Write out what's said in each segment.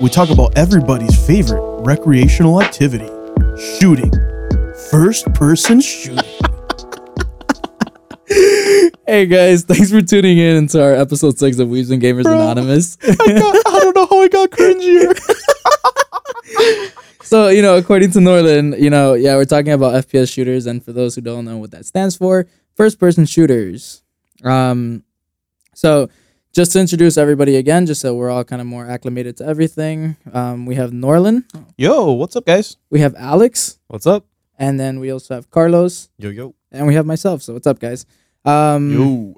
we talk about everybody's favorite recreational activity shooting. First person shooting. Hey guys, thanks for tuning in to our episode six of Weebs and Gamers Anonymous. I, got, I don't know how I got cringier. so, you know, according to Norlan, you know, yeah, we're talking about FPS shooters, and for those who don't know what that stands for, first person shooters. Um, so just to introduce everybody again, just so we're all kind of more acclimated to everything, um, we have Norlan. Yo, what's up, guys? we have Alex, What's up? and then we also have Carlos, Yo yo. and we have myself. So what's up, guys? Um, Yo.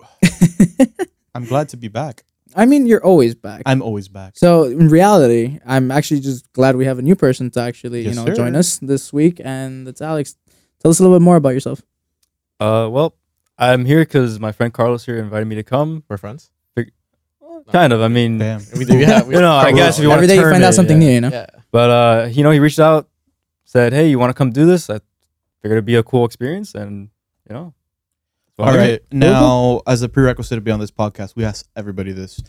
I'm glad to be back. I mean, you're always back. I'm always back. So in reality, I'm actually just glad we have a new person to actually, Yes, you know, sir. join us this week, and it's Alex. Tell us a little bit more about yourself. Uh, well, I'm here because my friend Carlos here invited me to come. We're friends. Kind of. I mean, Damn. We do. Yeah. We you know, I guess if you want Every to you find out something yeah. new, you know. Yeah. But uh, you know, he reached out, said, "Hey, you want to come do this?" I figured it'd be a cool experience, and you know. so All I'm here. right. Now, as a prerequisite to be on this podcast, we ask everybody this.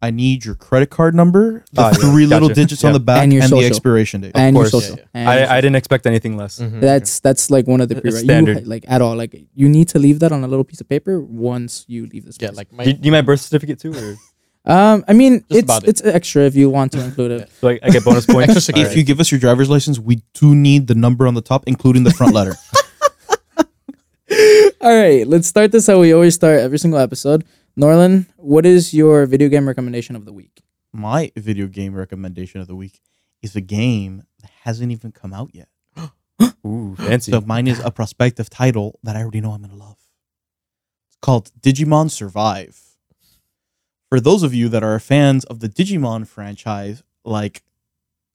I need your credit card number, the Ah, yeah. three little Gotcha. digits on the back, And and, the expiration date. and your course. social. Yeah, And I, I didn't expect anything less. Mhm. That's that's like one of the It's pre standard. You, like at all. Like you need to leave that on a little piece of paper once you leave this. yeah. place. Like my. Do you need my birth certificate too, or um, I mean, Just it's about it. it's extra if you want to include it. do I, I get bonus points? Extra security. If you give us your driver's license, we do need the number on the top, including the front letter. All right, let's start this how we always start every single episode. Norlan, what is your video game recommendation of the week? My video game recommendation of the week is a game that hasn't even come out yet. Ooh, fancy. So mine is a prospective title that I already know I'm gonna love. It's called Digimon Survive. For those of you that are fans of the Digimon franchise, like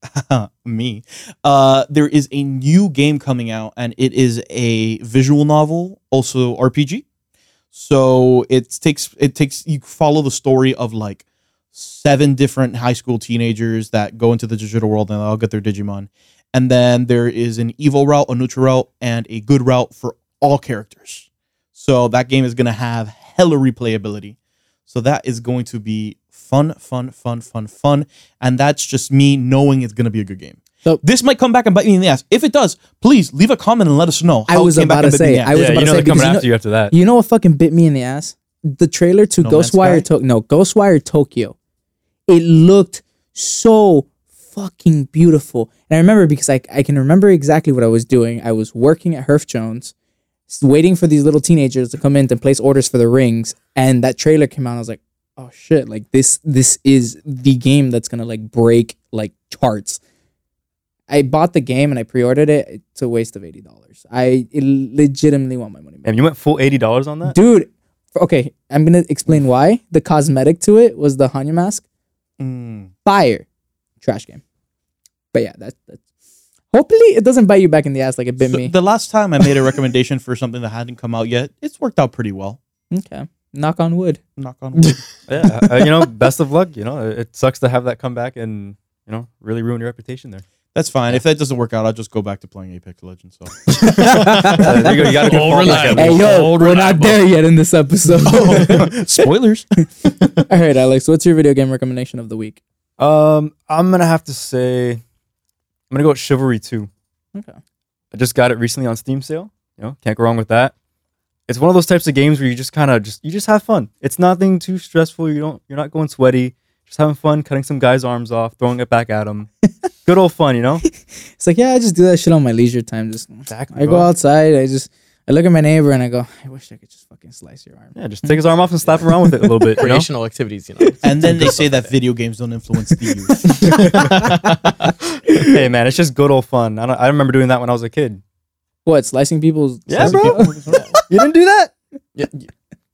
me, uh, there is a new game coming out, and it is a visual novel, also RPG. So it takes it takes you follow the story of like seven different high school teenagers that go into the digital world and they'll get their Digimon. And then there is an evil route, a neutral route, and a good route for all characters. So that game is gonna have hella replayability. So that is going to be fun, fun, fun, fun, fun. And that's just me knowing it's gonna be a good game. So- this might come back and bite me in the ass. If it does, please leave a comment and let us know. I how it was came back about and to bit me in say. I was yeah, about you to know say they're coming you know- after you after that. You know what fucking bit me in the ass? The trailer to No Ghostwire Sky? to- no Ghostwire Tokyo. It looked so fucking beautiful. And I remember because I I can remember exactly what I was doing. I was working at Herff Jones, waiting for these little teenagers to come in to place orders for the rings, and that trailer came out. I was like, oh shit! Like this this is the game that's gonna like break like charts. I bought the game and I pre-ordered it. It's a waste of eighty dollars. I legitimately want my money back And you went full eighty dollars on that? dude okay i'm gonna explain why the cosmetic to it was the Hannya mask Mm. fire trash game but yeah that's that's hopefully it doesn't bite you back in the ass like it bit So me the last time I made a recommendation for something that hadn't come out yet, it's worked out pretty well. okay knock on wood Knock on wood. Yeah, uh, you know, best of luck. You know, it it sucks to have that come back and you know really ruin your reputation there. That's fine. If that doesn't work out, I'll just go back to playing Apex Legends. So Uh, there you go. You got a good All fallback reliable. hey yo Old we're not reliable. there yet in this episode spoilers. all right alex what's your video game recommendation of the week Um, I'm gonna have to say, I'm gonna go with Chivalry 2. okay I just got it recently on Steam sale. You know, can't go wrong with that. It's one of those types of games where you just kind of just you just have fun. It's nothing too stressful. You don't you're not going sweaty. Just having fun, cutting some guy's arms off, throwing it back at him. Good old fun, you know. it's like yeah i just do that shit on my leisure time just Exactly. i go outside i just i look at my neighbor and i go i wish i could just fucking slice your arm Yeah, just take his arm off and slap around with it a little bit. You know? Recreational activities, you know. And then they say that video games don't influence the youth. hey man, it's just good old fun. I don't, I remember doing that when I was a kid. What slicing people's Yeah, slicing bro. people? You didn't do that? Yeah, yeah.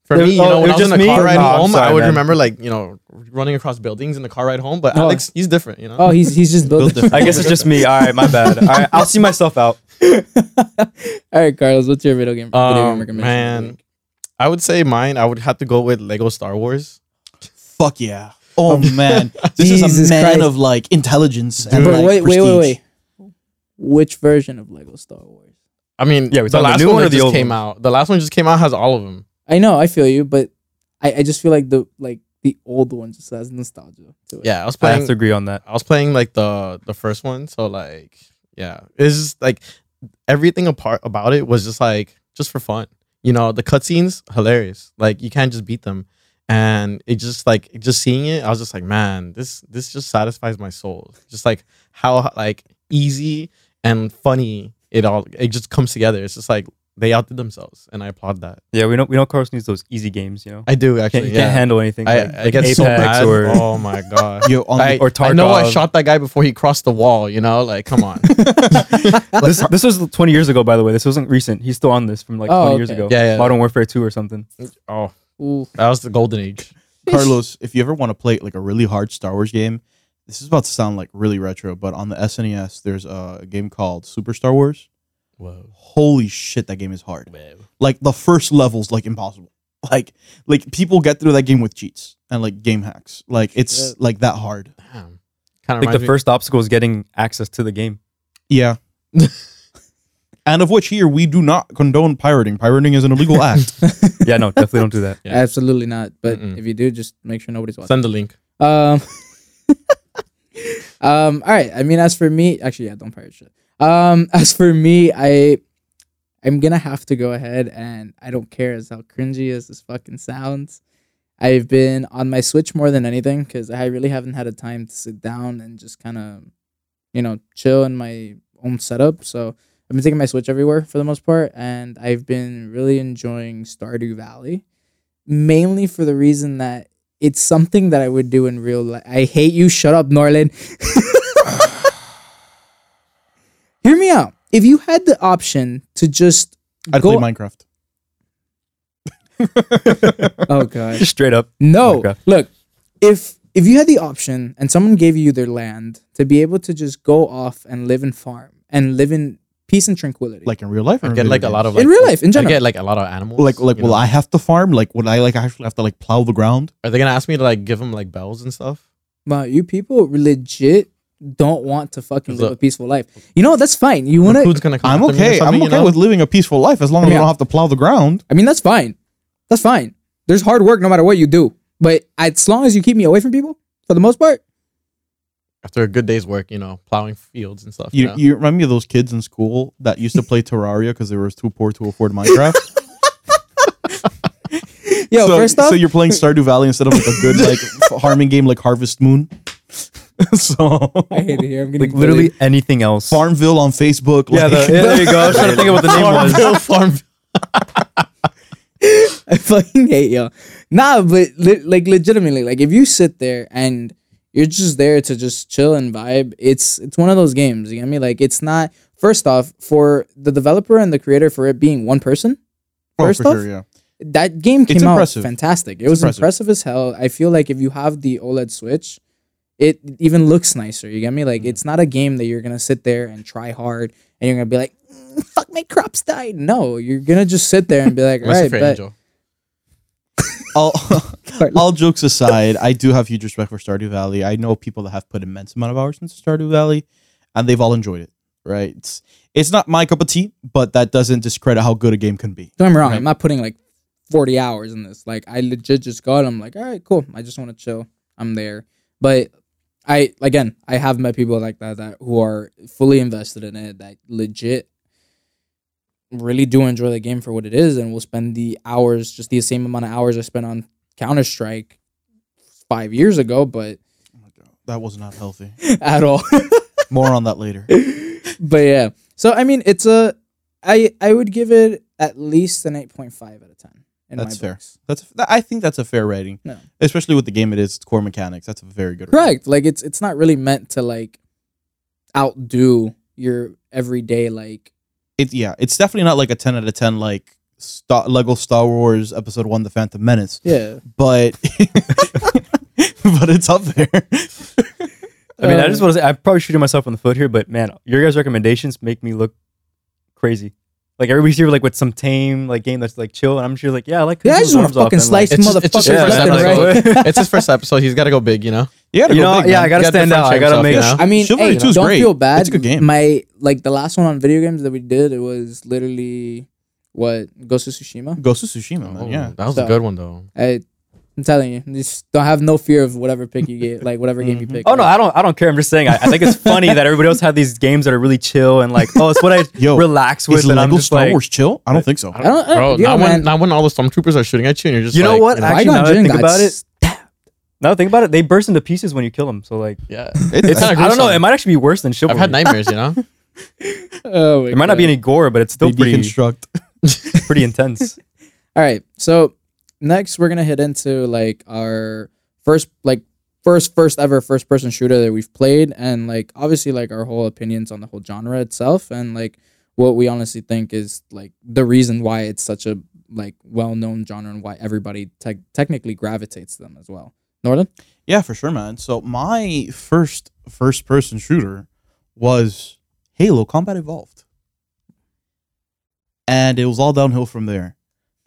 For There- me, you oh, know, it when I was was in the car ride I'm home, sorry, I would man. remember like you know running across buildings in the car ride home. But Oh. Alex, he's different, you know. oh he's he's just built Built different. I guess it's just me. All right, my bad. All right, I'll see myself out. All right, Carlos, what's your video game, video game Um, recommendation? man, I would say mine. I would have to go with Lego Star Wars. Fuck yeah. Oh man, this is a man Christ. of like intelligence and like wait, wait, wait, wait. Which version of Lego Star Wars? I mean, Yeah, we the talking the last new one one or that the just old came one? out. The last one just came out has all of them. I know, I feel you, but I, I just feel like the like the old one just has nostalgia to it. Yeah, I was I have playing. to agree on that. I was playing like the the first one, so like yeah, it's just like everything apart about it was just like just for fun. You know, the cutscenes hilarious. Like you can't just beat them, and it just like just seeing it, I was just like, man, this this just satisfies my soul. Just like how like easy and funny it all it just comes together. It's just like they outdid themselves, and I applaud that. Yeah, we know we know Carlos needs those easy games. You know, I do can't, you yeah. can't handle anything. I, like, I like get so Apex mad. or oh my god. Yo, on I, the, or I know I shot that guy before he crossed the wall. You know, like come on. this this was 20 years ago, by the way. This wasn't recent. He's still on this from like Oh, 20 years ago. Yeah, yeah. Modern Warfare 2 or something. oh, Ooh. that was the golden age. Carlos, if you ever want to play like a really hard Star Wars game, this is about to sound like really retro, but on the SNES, there's a game called Super Star Wars. Whoa. Holy shit, that game is hard. Like the first level's like impossible. Like like people get through that game with cheats and like game hacks. Like it's Shit. like that hard. Damn. Kind of Like the first obstacle is getting access to the game. Yeah. and of which here we do not condone pirating. Pirating is an illegal act. Yeah, no, definitely don't do that. Yeah. Absolutely not. But Mm-mm. if you do, just make sure nobody's watching. Send the link. Um, um. All right. I mean, as for me, actually, yeah, don't pirate shit. Um. As for me, I, I'm gonna have to go ahead and I don't care as how cringy as this fucking sounds. I've been on my Switch more than anything because I really haven't had a time to sit down and just kind of, you know, chill in my own setup. So I've been taking my Switch everywhere for the most part, and I've been really enjoying Stardew Valley, mainly for the reason that it's something that I would do in real life. I hate you. Shut up, Norlan. Hear me out. If you had the option to just I'd go, play Minecraft. oh god, Just straight up. no. Minecraft. Look, if if you had the option and someone gave you their land to be able to just go off and live and farm and live in peace and tranquility, Like in real life, or I in get video like a lot of like, In real life, in general. I general. get like a lot of animals. like like you will know? I have to farm? Like would I like actually have to like plow the ground? Are they gonna ask me to like give them like bells and stuff? but you people legit don't want to fucking live a peaceful life. You know that's fine. You wanna? food's gonna come I'm after me or okay. I'm okay you know? with living a peaceful life as long as I Yeah. don't have to plow the ground. I mean, that's fine. That's fine. There's hard work no matter what you do. But as long as you keep me away from people, for the most part, after a good day's work, you know, plowing fields and stuff. You, You, know? you remind me of those kids in school that used to play Terraria because they were too poor to afford Minecraft. yo, so, first off, so you're playing Stardew Valley instead of like a good like farming game like Harvest Moon. so I hate it here. I'm getting Like literally anything else. Farmville on Facebook. Yeah, like, the, yeah, there you go. I was trying to think of what the name was. Farmville, I fucking hate y'all. Nah, but li- like legitimately, like if you sit there and you're just there to just chill and vibe, it's it's one of those games. You get me? Like it's not. First off, for the developer and the creator, for it being one person, Oh, first for off, sure, yeah. that game came out fantastic. It was impressive. impressive. as hell. I feel like if you have the OLED Switch, it even looks nicer. You get me? Like it's not a game that you're gonna sit there and try hard and you're gonna be like, "Mm, "Fuck, my crops died." No, you're gonna just sit there and be like, "All right, if. Angel. All, all jokes aside, I do have huge respect for Stardew Valley. I know people that have put immense amount of hours into Stardew Valley, and they've all enjoyed it. Right? It's it's not my cup of tea, but that doesn't discredit how good a game can be. Don't get me wrong. I'm not putting like 40 hours in this. Like I legit just got. I'm like, all right, cool. I just want to chill. I'm there. But I again, I have met people like that that who are fully invested in it that legit really do enjoy the game for what it is and will spend the hours just the same amount of hours I spent on Counter Strike five years ago, but Oh that was not healthy. at all. More on that later. but yeah. So I mean it's a I I would give it at least an 8.5 out of 10 in That's my fair. books. That's I think that's a fair rating. No. Especially with the game it is, its core mechanics. That's a very good rating. Correct. Like it's it's not really meant to like outdo your everyday like It yeah, it's definitely not like a ten out of ten like Star, Lego Star Wars Episode One: The Phantom Menace, yeah. but but it's up there. I mean, I Uh, just want to say, I'm probably shooting myself in the foot here, but man, your guys' recommendations make me look crazy. Like everybody's here like with some tame like game that's like chill, and I'm sure like yeah, I like. Yeah, I cutting just want to fucking slice Like, It's just- it's just motherfuckers your first episode. right. it's his first episode. He's got to go big, you know. You gotta you go know, big, yeah, man. I gotta You gotta stand out. I differentiate gotta yourself, make. you know? I mean, Chivalry hey, 2 is don't great. feel bad. It's a good game. My like the last one on video games that we did, it was literally what Ghost of Tsushima. Ghost of Tsushima, man. Oh, Yeah, that was So- a good one though. I I'm telling you, just don't have no fear of whatever pick you get, like whatever game you Mhm. pick. Oh no, I don't. I don't care. I'm just saying. I, I think it's funny that everybody else had these games that are really chill and like, oh, it's what I Yo, relax Is with, and I'm Lego just Star like, Wars chill? I don't think so. I don't, I Bro, don't, yo, not man. when not when all the stormtroopers are shooting at you and you're just You know like, what? you know, Actually, now that I Qui-Gon Jinn think got about it, stabbed. Now think about it, they burst into pieces when you kill them. So like, yeah, It's- it's, kinda I don't know. It might actually be worse than chivalry. I've had nightmares, you know. Oh, my There might not be any gore, but it's still They pretty deconstruct. pretty intense. All right. So next we're gonna hit into like our first like first first ever first person shooter that we've played and like obviously like our whole opinions on the whole genre itself and like what we honestly think is like the reason why it's such a like well known genre and why everybody tech technically gravitates to them as well. Norlan? Yeah, for sure, man. So my first first person shooter was Halo Combat Evolved. And it was all downhill from there.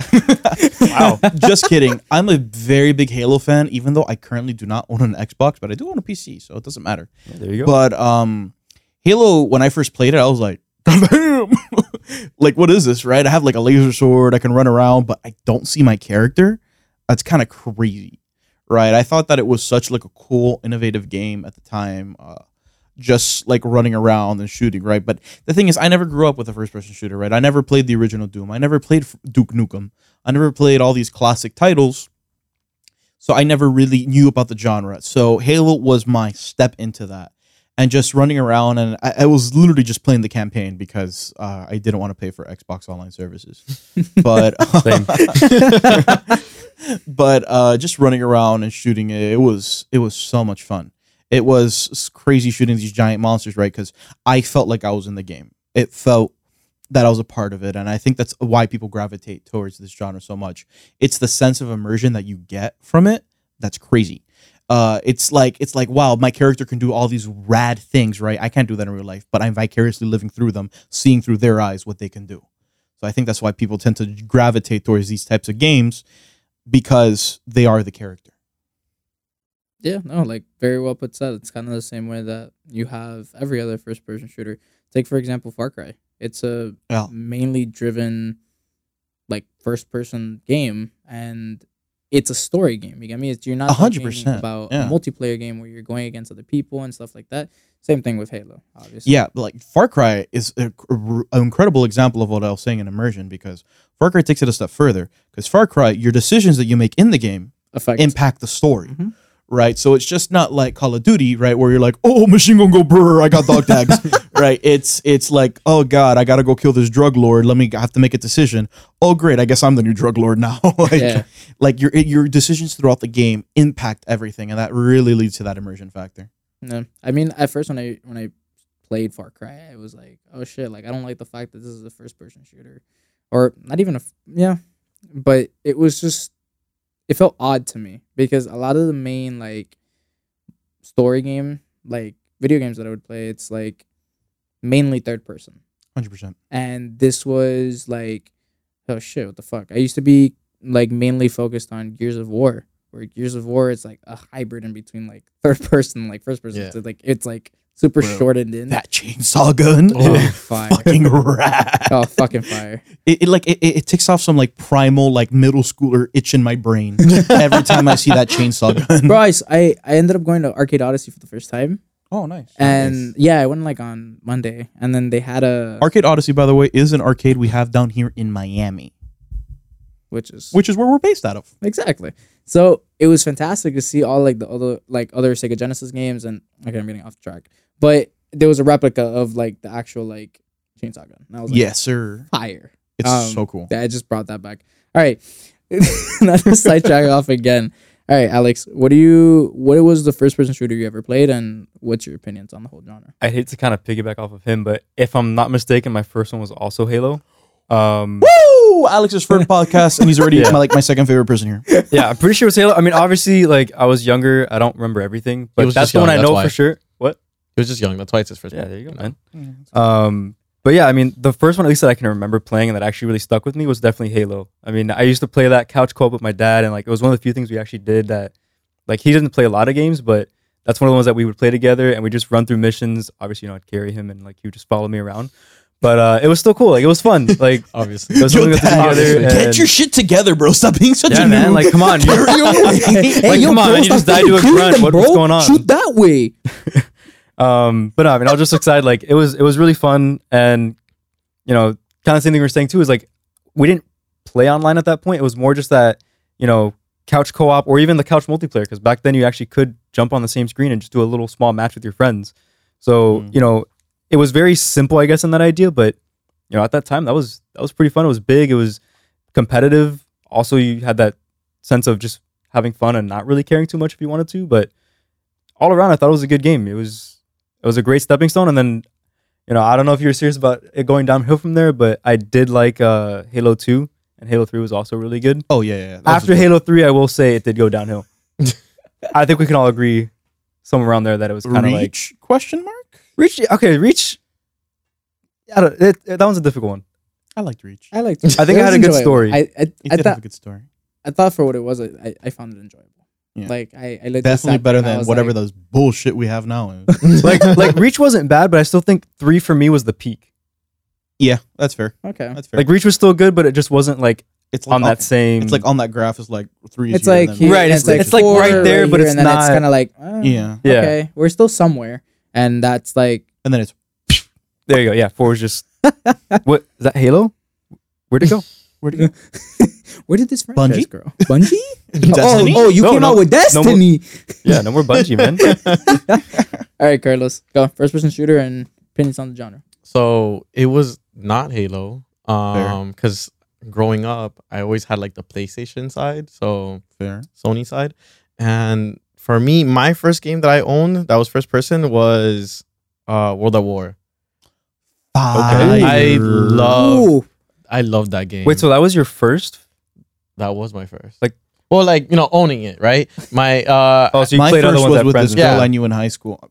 Wow. Just kidding. I'm a very big Halo fan, even though I currently do not own an Xbox, but I do own a PC, so it doesn't matter. Yeah, there you go. But um Halo, when I first played it, I was like, damn. like, what is this, right? I have like a laser sword, I can run around, but I don't see my character. That's kind of crazy, right? I thought that it was such like a cool, innovative game at the time. Uh just like running around and shooting, right? But the thing is, I never grew up with a first-person shooter, right? I never played the original Doom. I never played Duke Nukem. I never played all these classic titles. So I never really knew about the genre. So Halo was my step into that. And just running around, and I, I was literally just playing the campaign because uh, I didn't want to pay for Xbox Online services. But. but uh, just running around and shooting it, it was it was so much fun. It was crazy shooting these giant monsters, right? Because I felt like I was in the game. It felt that I was a part of it, and I think that's why people gravitate towards this genre so much. It's the sense of immersion that you get from it that's crazy. Uh, it's like it's like wow, my character can do all these rad things, right? I can't do that in real life, but I'm vicariously living through them, seeing through their eyes what they can do. So I think that's why people tend to gravitate towards these types of games because they are the character. Yeah, no, like very well put said. It's kind of the same way that you have every other first person shooter. Take for example Far Cry. It's a Yeah. mainly driven like first person game and it's a story game. You get me? It's you're not A hundred talking percent, about yeah. a multiplayer game where you're going against other people and stuff like that. Same thing with Halo, obviously. Yeah, like Far Cry is an incredible example of what I was saying in immersion because Far Cry takes it a step further. Because Far Cry, your decisions that you make in the game Effect. impact the story, Mhm. Right? So it's just not like Call of Duty, right, where you're like, oh, machine gun go brr, I got dog tags, right? It's it's like, oh god, I gotta go kill this drug lord. Let me I have to make a decision. Oh great, I guess I'm the new drug lord now. like, Yeah. like your your decisions throughout the game impact everything, and that really leads to that immersion factor. No, I mean, at first when I when I played Far Cry, I was like, oh shit, like I don't like the fact that this is a first person shooter, or not even a yeah, but it was just it felt odd to me because a lot of the main like story game like video games that I would play, it's like mainly third person, Hundred percent. and this was like, oh shit, what the fuck? I used to be like mainly focused on Gears of War, where Gears of War is like a hybrid in between like third person, like first person. Yeah. So like it's like super Bro, shortened in. That chainsaw gun, oh, fire! fucking rad. Oh, fucking fire! it, it like it, it ticks off some like primal like middle schooler itch in my brain every time I see that chainsaw gun. Bro, I ended up going to Arcade Odyssey for the first time, Oh, nice. and yeah, I went like on Monday, and then they had a Arcade Odyssey, by the way, is an arcade we have down here in Miami, which is which is where we're based out of. Exactly. So it was fantastic to see all like the other like other Sega Genesis games and okay, I'm getting off track. But there was a replica of like the actual like chainsaw gun. And I was like, Yes, sir. fire. It's Um, so cool. I just brought that back. All right. Not to sidetrack off again. All right, Alex, what do you what was the first person shooter you ever played and what's your opinions on the whole genre? I hate to kind of piggyback off of him, but if I'm not mistaken, my first one was also Halo. Um, Woo! Alex's first podcast, and he's already Yeah. my like my second favorite person here. yeah, I'm pretty sure it was Halo. I mean, obviously, like I was younger, I don't remember everything, but was that's just the one I know why. for sure. What? He was just young. That's why it's his first. Yeah, one, there you go, know? man. Um, but yeah, I mean, the first one at least that I can remember playing and that actually really stuck with me was definitely Halo. I mean, I used to play that couch co-op with my dad, and like it was one of the few things we actually did that, like, he didn't play a lot of games, but that's one of the ones that we would play together, and we just run through missions. Obviously, you know, I'd carry him, and like he would just follow me around. But uh, it was still cool. Like it was fun. Like Obviously. it was something we got to do Dad, together. Get and- your shit together, bro. Stop being such yeah, a man. noob. Like come on. you- Carry. Hey, Like, yo, come on, bro, man, you just died to a fucking grunt. them, What- what's going on? Shoot that way. Um, but no, I mean, I was just excited. Like it was, it was really fun, and you know, kind of same thing we were saying too is like we didn't play online at that point. It was more just that you know couch co-op or even the couch multiplayer because back then you actually could jump on the same screen and just do a little small match with your friends. So Mm. you know, it was very simple, I guess, in that idea. But you know, at that time, that was that was pretty fun. It was big. It was competitive. Also, you had that sense of just having fun and not really caring too much if you wanted to. But all around, I thought it was a good game. It was it was a great stepping stone. And then, you know, I don't know if you're serious about it going downhill from there, but I did like uh, Halo Two and Halo Three was also really good. Oh yeah, yeah. yeah. That was After Halo Three, I will say it did go downhill. I think we can all agree somewhere around there that it was kind of like question mark. Reach. Okay, Reach. I don't, it, it- that one's a difficult one. I liked Reach. I liked. I think it had a good story. I I, It I did have thought a good story. I thought for what it was, I, I- I found it enjoyable. Yeah. Like I, I Definitely better than whatever like, those bullshit we have now. like like Reach wasn't bad, but I still think three for me was the peak. yeah, that's fair. Okay, That's fair. Like Reach was still good, but it just wasn't like it's like on that same. It's like on that graph is like three. it's like here, Right, and it's- it's like four right there, but it's and then it's not- kind of like uh, yeah, Yeah. okay, we're still somewhere, and that's like and then it's there you go. Yeah, four was just what is that Halo? Where'd it go? where'd it go? where did this franchise Bungie? grow? Bungie? oh, oh, you No, came no, out with no more- Destiny. Yeah, no more Bungie, man. All right, Carlos, go first person shooter and opinions on the genre. So it was not Halo. Um, because growing up, I always had like the PlayStation side, so Fair. Sony side, and for me, my first game that I owned that was first person was uh World at War. Fire. I love Ooh, I love that game. Wait, so that was your first? that was my first. Like- well, like you know, owning it, right? My uh, Oh, so you My played other first ones was with friends. this girl Yeah. I knew in high school.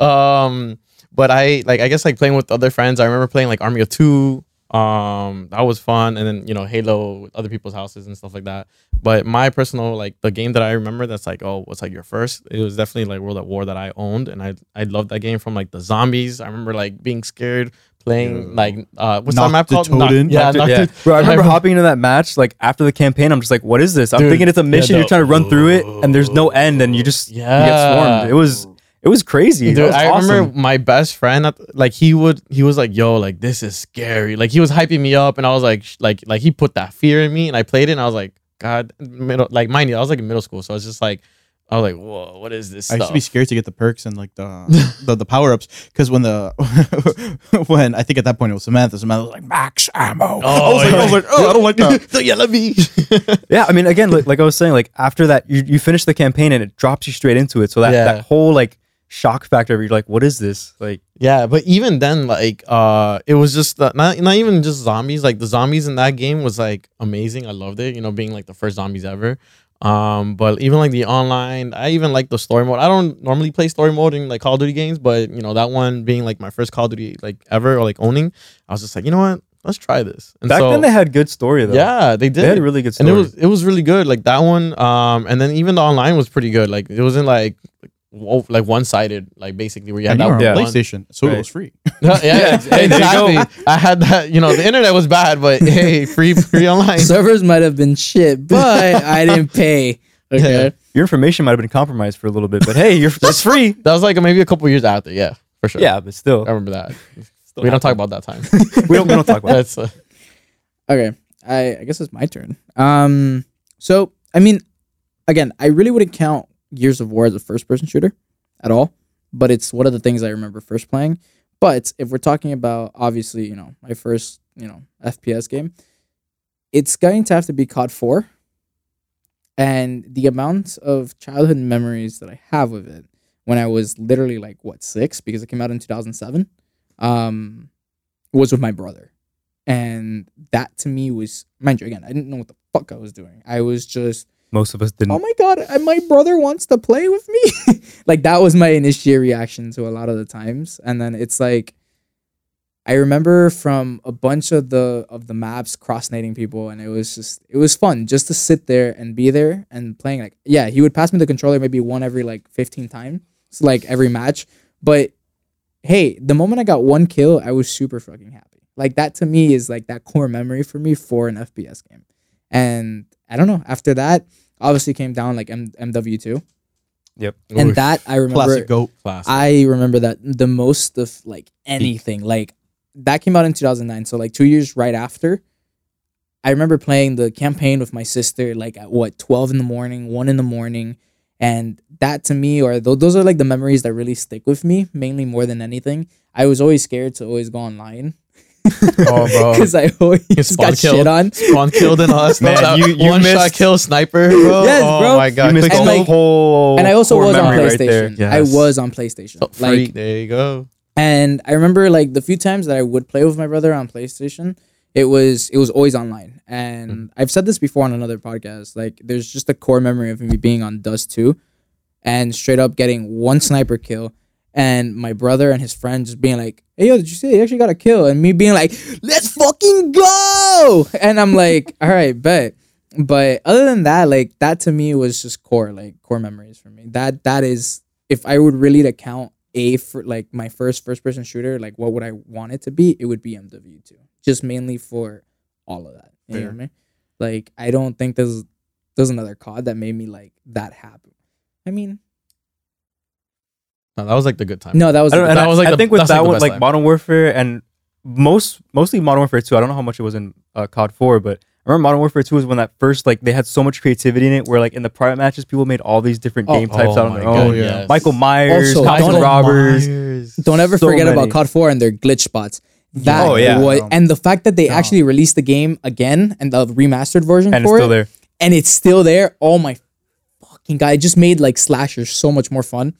um, but I like I guess like playing with other friends. I remember playing like Army of Two. Um, that was fun, and then you know Halo with other people's houses and stuff like that. But my personal like the game that I remember that's like oh what's like your first? It was definitely like World at War that I owned, and I I loved that game from like the zombies. I remember like being scared playing Yeah. like uh what's that map called? Noctitoden? Noc- yeah, Nocti- yeah. Nocti- Bro, I remember hopping into that match like after the campaign. I'm just like, what is this? I'm Dude, thinking it's a mission. yeah, you're trying to run through it, and there's no end, and you just you get Yeah. swarmed. It was it was crazy. Dude, was I awesome. remember my best friend, like he would, he was like, "Yo, like this is scary." Like he was hyping me up, and I was like, sh- like, like he put that fear in me, and I played it, and I was like, God, middle, like mind you, I was like in middle school, so I was just like, I was like, whoa, what is this I used to be scared to get the perks and like the the, the power ups because when the when I think at that point it was Samantha, Samantha was like max ammo. Oh, I Oh, was like, I was like, oh, I don't like that. the yellow bee. Yeah, I mean, again, like, like I was saying, like after that, you, you finish the campaign and it drops you straight into it. So that, Yeah. that whole like shock factor, you're like, what is this? Like, yeah, but even then, like, uh, it was just the, not not even just zombies. Like the zombies in that game was like amazing. I loved it. You know, being like the first zombies ever. Um, but even like the online, I even like the story mode. I don't normally play story mode in like Call of Duty games, but you know that one being like my first Call of Duty like ever or like owning, I was just like, you know what, let's try this. And back so, then they had good story though. yeah, they did. they had a really good story. and it was it was really good. Like that one, um, and then even the online was pretty good. Like it wasn't like like one sided, like basically where you had And you were that on Yeah. one. PlayStation, so Right. it was free. yeah, yeah, Hey, there you go. exactly. I had that. You know, the internet was bad, but hey, free free online. servers might have been shit, but I didn't pay. Okay, Your information might have been compromised for a little bit, but hey, you're it's free. that was like maybe a couple years after. Yeah, for sure. Yeah, but still, I remember that. we don't talk about that time. we don't we don't talk about. it. That's uh, okay. I I guess it's my turn. Um, so I mean, again, I really wouldn't count Gears of War as a first person shooter at all, but it's one of the things I remember first playing. But if we're talking about obviously, you know, my first, you know, FPS game, it's going to have to be COD 4. And the amount of childhood memories that I have with it when I was literally like what, 6 because it came out in 2007, um was with my brother. And that to me was mind you again, I didn't know what the fuck I was doing. I was just Most of us didn't. oh my god uh, my brother wants to play with me like that was my initial reaction to a lot of the times and then it's like i remember from a bunch of the of the maps cross-nating people and it was just it was fun just to sit there and be there and playing like yeah he would pass me the controller maybe one every like 15 times like every match but hey, the moment I got one kill, I was super fucking happy. Like that to me is like that core memory for me for an FPS game. And I don't know. After that, obviously came down like M- MW2, Yep. and Oof. that I remember. Classic goat. classic. I remember that the most of like anything. Like that came out in 2009, so like two years right after. I remember playing the campaign with my sister like at what 12 in the morning, 1 in the morning, and that to me or th- those are like the memories that really stick with me, mainly more than anything. I was always scared to always go online oh, bro. because I always spawn got shit on. Spawn killed and all that stuff. Man, That you- you one shot kill sniper, bro. Yes, oh bro. my god. You missed Quick the And, like- whole And I also was on memory right there. PlayStation. I was on PlayStation. So like there you go. And I remember like the few times that I would play with my brother on PlayStation, it was it was always online. And mm. I've said this before on another podcast. Like there's just a core memory of me being on Dust 2 and straight up getting one sniper kill and my brother and his friend just being like, Hey yo, did you see he actually got a kill? And me being like, Let's fucking go And I'm like, All right, bet. But other than that, like that to me was just core, like core memories for me. That that is if I would really to count a for like my first first person shooter, like what would I want it to be? It would be MW2, just mainly for all of that. You know what I mean? Like I don't think there's there's another COD that made me like that happy. I mean, No, that was like the good time. no, that was I, don't, and That I, was like I the- think with that's like that one, like time. Modern Warfare and most mostly Modern Warfare 2. I don't know how much it was in uh, COD 4, but I remember Modern Warfare 2 was when that first like they had so much creativity in it. Where like in the private matches, people made all these different Oh. game types out on their God, own. yes. Michael Myers, Also, Tyson don't- Robbers. Myers. don't ever so forget many. about COD 4 and their glitch spots. That Oh, yeah. was, and the fact that they yeah. actually released the game again and the remastered version and it's for still it, there. and it's still there. Oh my fucking god! It just made like slashers so much more fun.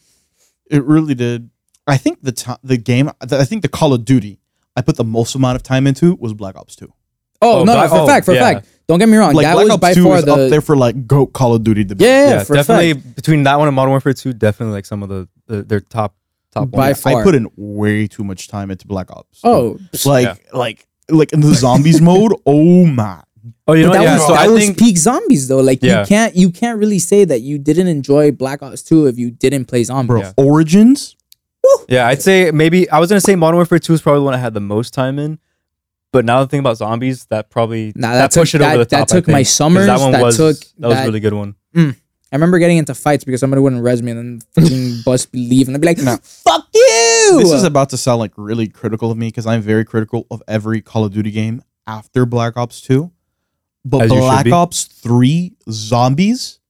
It really did. I think the ti the game. I think the Call of Duty I put the most amount of time into was Black Ops Two. Oh, Oh, no, Black- for a oh, fact, for a yeah. fact. Don't get me wrong. Like that Black was Ops by Two far is the up there for like goat Call of Duty. debate. yeah, Yeah, for a definitely fact. between that one and Modern Warfare 2, definitely like some of the, the their top top By ones. far. I put in way too much time into Black Ops. Oh, like like like in the zombies mode. Oh my Oh, you know, that yeah. was, so that I was think peak zombies though. Like Yeah. you can't you can't really say that you didn't enjoy Black Ops 2 if you didn't play zombies. bro! Yeah. Origins. Yeah, I'd say maybe I was gonna say Modern Warfare Two is probably the one I had the most time in. But now the thing about zombies, that probably Nah, that, that took- pushed it that- over the top. That took my summers, That one that was took- that was a really good one. Mm. I remember getting into fights because somebody wouldn't res me and then fucking bust leave and I'd be like, No. "Fuck you!" This is about to sound like really critical of me because I'm very critical of every Call of Duty game after Black Ops 2. But As you should Black be. Ops 3 Zombies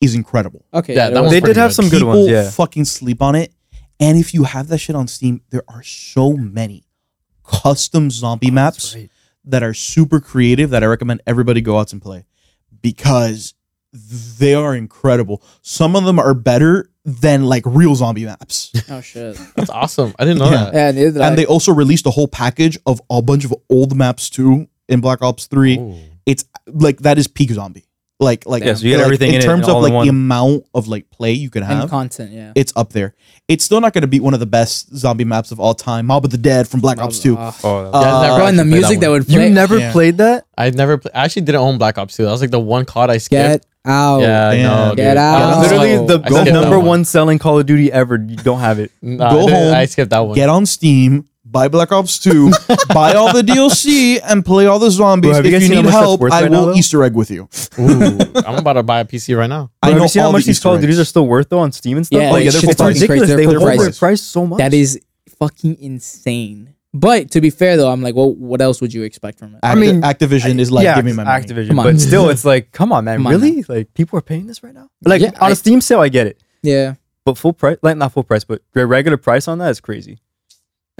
is incredible. okay. Yeah, that was- They pretty did have good. some good People ones. Yeah, fucking sleep on it. And if you have that shit on Steam, there are so many custom zombie maps that are super creative that I recommend everybody go out and play because they are incredible. Some of them are better than like real zombie maps. oh shit. That's awesome. I didn't know Yeah. that. Yeah, neither did I. and they also released a whole package of a bunch of old maps too in Black Ops 3. Ooh. It's like that is peak zombie. Like like Yeah, so you get like, everything in in terms all of like the amount of like play you can and have. content, yeah. it's up there. It's still not going to beat one of the best zombie maps of all time, Mob of the Dead from Black Ops 2. Uh, Oh, Uh, Yeah, I've never bro, and the music that, one. would play. you never yeah. played that? I never. Play, I actually didn't own Black Ops 2. That was like the one COD I skipped. get out. yeah, I Damn. know. Get dude. out. Yeah. Literally Oh. the, I the skipped that number one. one selling Call of Duty ever. You don't have it. Nah, Go I, home, I skipped that one. Get on Steam, buy Black Ops 2, buy all the DLC, and play all the zombies. Bro, have you if guys you seen how need much that's help, worth I right now, will though? Easter egg with you. Ooh, I'm about to buy a PC right now. I Bro, have know you seen how all much the these Easter Call of Duties are still worth though on Steam and stuff? Yeah, like, it's it's fucking ridiculous. crazy. They They're hold their prices. price so much. That is fucking insane. But to be fair though, I'm like, well, what else would you expect from it? Acti- mean, Activision is like, yeah, give me my money. Activision, Come on. but still, it's like, come on, man, Come on really? Like, people are paying this right now? Like Yeah, on I- a Steam sale, I get it, Yeah. but full price, like not full price, but the regular price on that is crazy.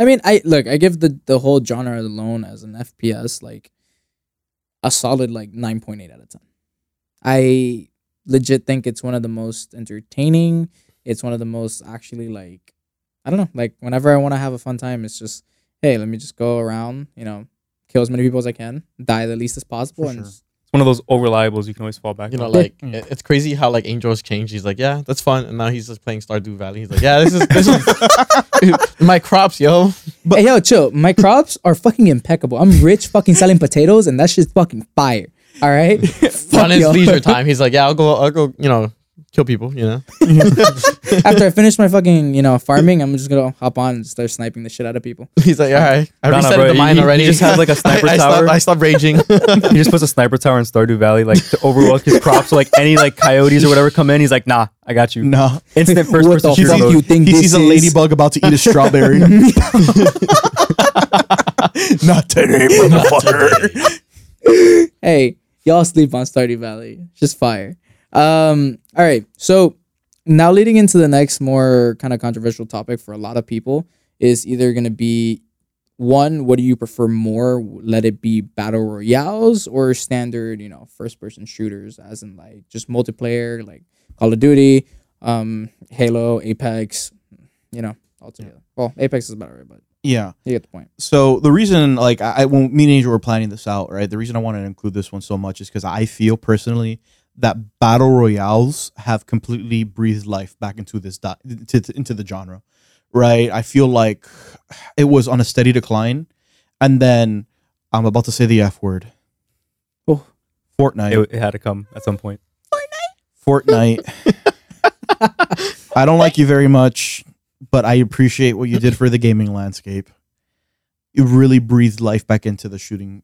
I mean, I look, I give the the whole genre alone as an FPS like a solid like 9.8 out of 10. I legit think it's one of the most entertaining. It's one of the most actually like I don't know, like whenever I want to have a fun time, it's just hey, let me just go around, you know, kill as many people as I can, die the least as possible, For and sure. just- It's one of those old reliables you can always fall back. You know, on. like Mm. it's crazy how like Angel's changed. He's like, yeah, that's fun, and now he's just playing Stardew Valley. He's like, yeah, this is this is my crops, yo. But hey yo, chill. My crops are fucking impeccable. I'm rich, fucking selling potatoes, and that shit's fucking fire. All right, Fuck On his leisure time, he's like, yeah, I'll go, I'll go, you know, kill people. You know. After I finish my fucking, you know, farming, I'm just gonna hop on and start sniping the shit out of people. He's like, all right, I No, no, reset bro, the mine he- he already. just have like, a sniper I, I tower. Stopped, I stopped raging. he just puts a sniper tower in Stardew Valley, like to overlook his crops. So like any like coyotes or whatever come in, he's like, nah, I got you. No. Instant first What person the shooter fuck you think He this sees a ladybug about to eat a strawberry. Not today, motherfucker. hey, y'all sleep on Stardew Valley. Just fire. Um, all right. So now leading into the next more kind of controversial topic for a lot of people is either gonna be one, what do you prefer more? Let it be battle royales or standard, you know, first person shooters, as in like just multiplayer, like Call of Duty, um, Halo, Apex, you know, all together. Well, Apex is better, but Yeah. you get the point. So the reason, like, I I- when me and Angel were planning this out, right? The reason I wanted to include this one so much is because I feel personally that battle royales have completely breathed life back into this di- to, to- into the genre, right? I feel like it was on a steady decline, and then I'm about to say the F word. Oh. Fortnite. It, it had to come at some point. Fortnite. Fortnite. I don't like you very much, but I appreciate what you did for the gaming landscape. You really breathed life back into the shooting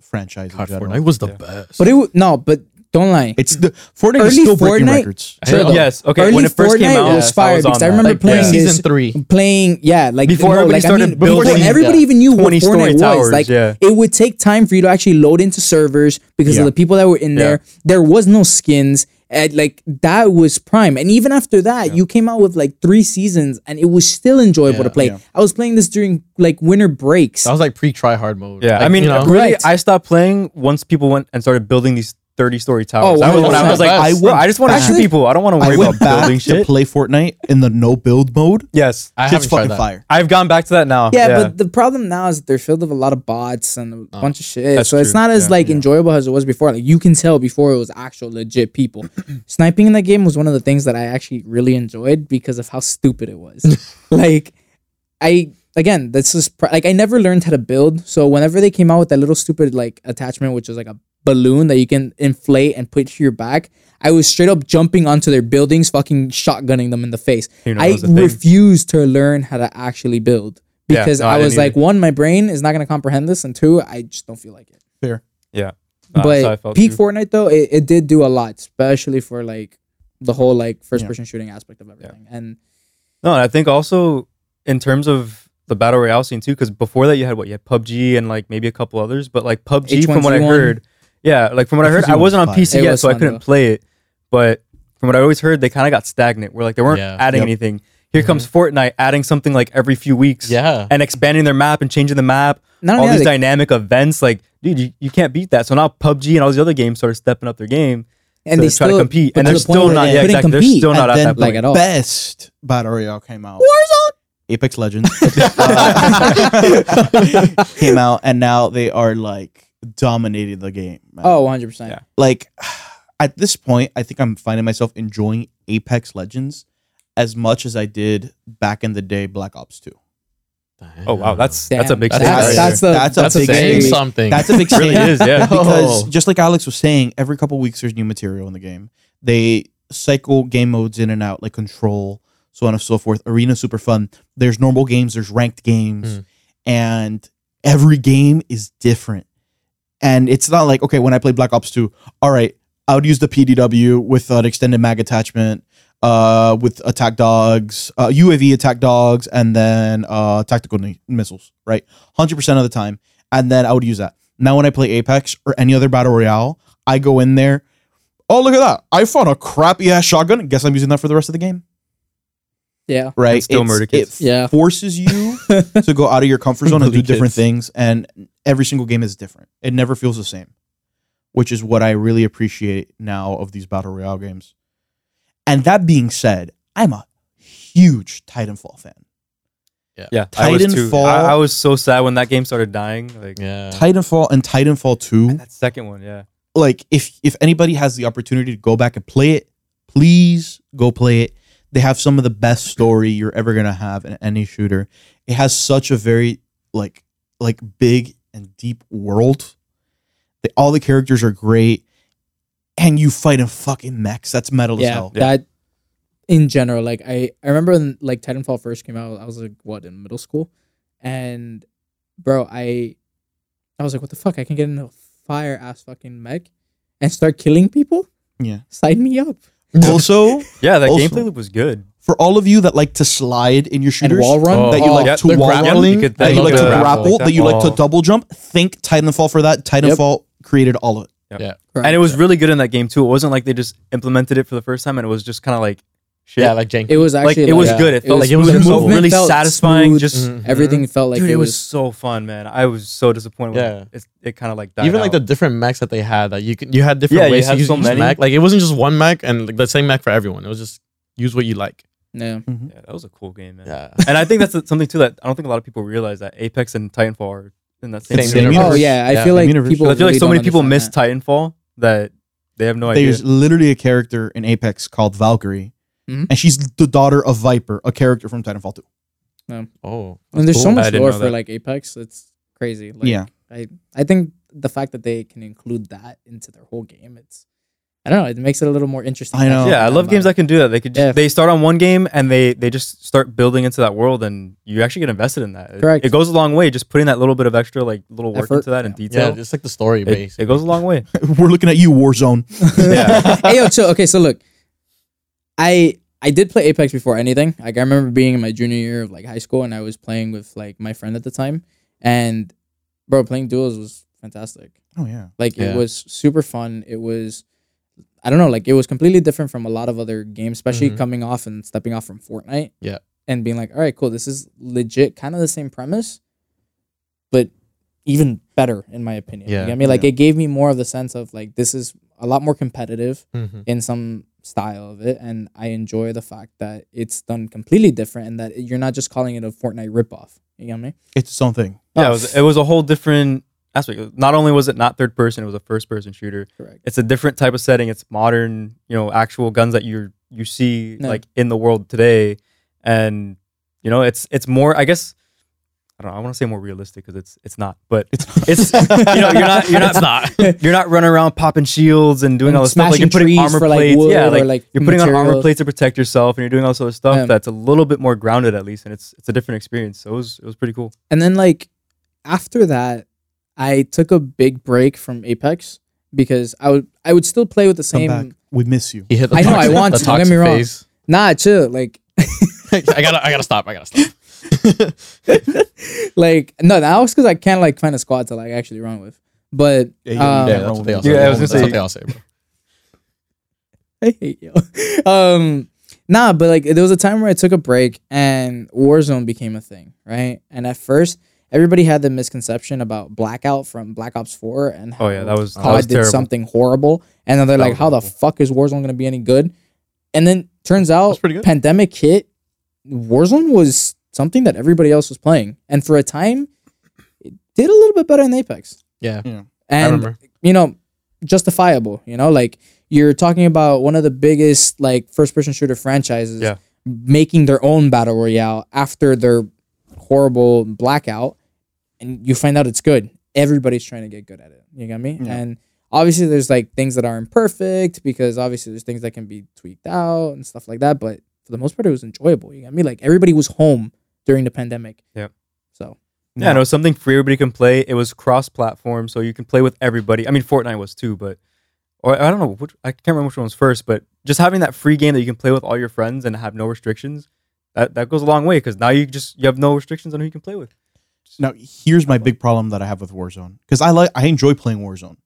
franchise. God, in. Fortnite was the Yeah. best. But it w- no, but don't lie. It's the Fortnite is Early still breaking Fortnite- records. Sure, Oh, yes. Okay. Early when it first Fortnite came out, was yes, fire was because on I that. remember like playing season this- three. playing yeah like Before no, everybody like, I started mean, building, before everybody yeah, even knew what 20 story Fortnite was towers, like yeah. it would take time for you to actually load into servers because Yeah. of the people that were in Yeah. there there was no skins and like that was prime and even after that you came out with like three seasons and it was still enjoyable Yeah, to play yeah. i was playing this during like winter breaks That was like pre try hard mode. Yeah, Like, I mean, you know, really, Correct. I stopped playing once people went and started building these thirty-story towers. Oh, that was when I was like, I I, went I just want to shoot back- people. I don't want to I worry went about back building to shit. play Fortnite in the no build mode. yes, I It's haven't tried fucking that. fire. I've gone back to that now. yeah, but the problem now is that they're filled with a lot of bots and a Oh, bunch of shit. that's So it's true. not as Yeah, like yeah. enjoyable as it was before. Like you can tell before it was actual legit people. Sniping in that game was one of the things that I actually really enjoyed because of how stupid it was. like I again, this is pr- like I never learned how to build. So whenever they came out with that little stupid like attachment, which was like a balloon that you can inflate and put to your back, I was straight up jumping onto their buildings, fucking shotgunning them in the face. You know, I that was the thing. refused to learn how to actually build Yeah, because no, I, I was like, one, my brain is not gonna comprehend this, and two, I just don't feel like it. Fair. yeah. But peak too. Fortnite though, it, it did do a lot, especially for like the whole like first Yeah. person shooting aspect of everything. And No, and I think also in terms of the battle royale scene too, because before that you had what you had PUBG and like maybe a couple others, but like PUBG from what I H1Z1. heard, yeah, like from what I heard, I H1Z1 wasn't on was PC. It yet, was so I fun, couldn't though. play it. But from what I always heard, they kind of got stagnant, where like they weren't Yeah. adding Yep. anything. Here comes mm-hmm. Fortnite adding something like every few weeks, Yeah. and expanding their map and changing the map. not all only these that, dynamic events, like dude, you, you can't beat that. So now PUBG and all these other games started stepping up their game. and to they try still to compete, but and to they're the point still where not- they yeah, couldn't exactly. They're compete. still not at then that the like at all. best battle royale came out. Warzone. Apex Legends came out, and now they are like dominating the game. man. Oh, 100 percent. Yeah. like at this point, I think I'm finding myself enjoying Apex Legends as much as I did back in the day Black Ops 2. Oh wow, that's that's a big That's That's, right that's, the That's a that's, big a saying big something. That's a big It really is, yeah. because Oh. just like Alex was saying, every couple weeks there's new material in the game. They cycle game modes in and out, like control, so on and so forth. Arena super fun. There's normal games, there's ranked games, Mm. and every game is different. And it's not like okay, when I play Black Ops 2, all right, I would use the PDW with an extended mag attachment, uh, with attack dogs, uh, UAV attack dogs, and then uh, tactical ni- missiles, right? Hundred percent of the time, and then I would use that. Now, when I play Apex or any other battle royale, I go in there. Oh, look at that! I found a crappy ass shotgun. Guess I'm using that for the rest of the game, yeah. right? And still murder It. Yeah. forces you to go out of your comfort zone and do Bully different things, and every single game is different. It never feels the same, which is what I really appreciate now of these battle royale games. And that being said, I'm a huge Titanfall fan. Yeah, I was too. Titanfall- I, I was so sad when that game started dying. Like Yeah. Titanfall and Titanfall 2, that second one, yeah. like if if anybody has the opportunity to go back and play it, please go play it. They have some of the best story you're ever gonna have in any shooter. It has such a very like like big and deep world. They, all the characters are great, and you fight in fucking mechs. That's metal as yeah, hell. that in general, like I, I remember when like Titanfall first came out, I was like what in middle school, and bro, I, I was like, what the fuck? I can get in a fire ass fucking mech and start killing people. Yeah. Sign me up. Also, Yeah, that Also- gameplay loop was good. For all of you that like to slide in your And shooters, wall run. Oh, that you like yeah, to the wall grappling, run, You that you like like to the grapple, grapple, that you like to oh. double jump, think Titanfall for that. Titanfall created all of it. Yeah. And it was really good in that game too. It wasn't like they just implemented it for the first time and it was just kind of like shit. Yeah, like janky. It was like actually it was like, good. It felt like it was so really satisfying. smooth. Just Mhm. everything felt like dude, it, it was was. so fun, man. I was so disappointed. When Yeah. it, it kind of like died even like the different mechs that they had that you could you had different Yeah, ways had to use so each many. mech. Like it wasn't just one mech and like the same mech for everyone. It was just use what you like. Yeah. yeah, that was a cool game, man. Yeah. and I think that's something too that I don't think a lot of people realize that Apex and Titanfall are in that same, Same universe. universe. Oh yeah, I Yeah, feel like universe. people. I feel like really so many people miss understand Titanfall that they have no idea. There's literally a character in Apex called Valkyrie, Mhm. and she's the daughter of Viper, a character from Titanfall 2. Oh. And there's so cool. I much didn't lore for like Apex. It's crazy. Like, Yeah. I I think the fact that they can include that into their whole game, it's I don't know, it makes it a little more interesting. I know. yeah, I love games that can do that. They could just, Yeah. they start on one game and they they just start building into that world and you actually get invested in that. It- Correct. It, goes a long way just putting that little bit of extra like little work Effort. into that in detail. Yeah, it's like the story it, base. it goes a long way. We're looking at you, Warzone. Yeah. hey yo, so okay, so look, I I did play Apex before anything. Like I remember being in my junior year of like high school, and I was playing with like my friend at the time, and bro, playing duels was fantastic. Oh yeah. Like Yeah. it was super fun. It was, I don't know, like it was completely different from a lot of other games, especially Mhm. coming off and stepping off from Fortnite. Yeah. And being like, all right, cool, this is legit, kind of the same premise, but even better in my opinion. Yeah. You get me? Like Yeah. it gave me more of the sense of like this is a lot more competitive Mhm. in some style of it, and I enjoy the fact that it's done completely different and that you're not just calling it a Fortnite ripoff. You get me? It's its own thing. yeah, Oh, it was, it was a whole different aspect. Not only was it not third person, it was a first person shooter. Correct. It's a different type of setting. It's modern, you know, actual guns that you you see No. like in the world today, and you know, it's it's more. I guess I don't know. I want to say more realistic because it's it's not, but It's it's you know you're not you're not It's not. you're not running around popping shields and doing And all this stuff like you're putting armor for, like, plates. yeah, like, like, you're putting on armor plates to protect yourself, and you're doing all sort of stuff Yeah. that's a little bit more grounded at least, and it's it's a different experience. So it was it was pretty cool. And then like after that, I took a big break from Apex because I would I would still play with the Come same. back. We miss you. He hit the I know, I toxic- want the to, don't get me toxic wrong. phase. Nah, chill. Like I gotta I gotta stop. I gotta stop. like no, that was because I can't like find a squad to like actually run with. But Yeah, you- um, yeah, that's what they all say. Yeah, I was gonna That's what say- they all say, bro. I hate you. Um, nah, but like there was a time where I took a break and Warzone became a thing, right? And at first, everybody had the misconception about Blackout from Black Ops Four and how Oh yeah, that was that COD was did terrible. something horrible, and then they're That like, was "How the fuck is Warzone gonna be any good?" And then turns out, That's pretty good. pandemic hit, Warzone was something that everybody else was playing, and for a time, it did a little bit better than Apex. Yeah. Yeah. I And remember. you know, justifiable. You know, like you're talking about one of the biggest like first person shooter franchises Yeah. making their own battle royale after their horrible blackout, and you find out it's good. Everybody's trying to get good at it. You got me? Yeah. And obviously, there's like things that are imperfect because obviously there's things that can be tweaked out and stuff like that. But for the most part, it was enjoyable. You got me? Like everybody was home during the pandemic. Yeah. So Yeah, and it was something free everybody can play. It was cross-platform, so you can play with everybody. I mean, Fortnite was too, but or I don't know, which, I can't remember which one was first. But just having that free game that you can play with all your friends and have no restrictions, that that goes a long way because now you just you have no restrictions on who you can play with. Now, here's my big problem that I have with Warzone because I like I enjoy playing Warzone,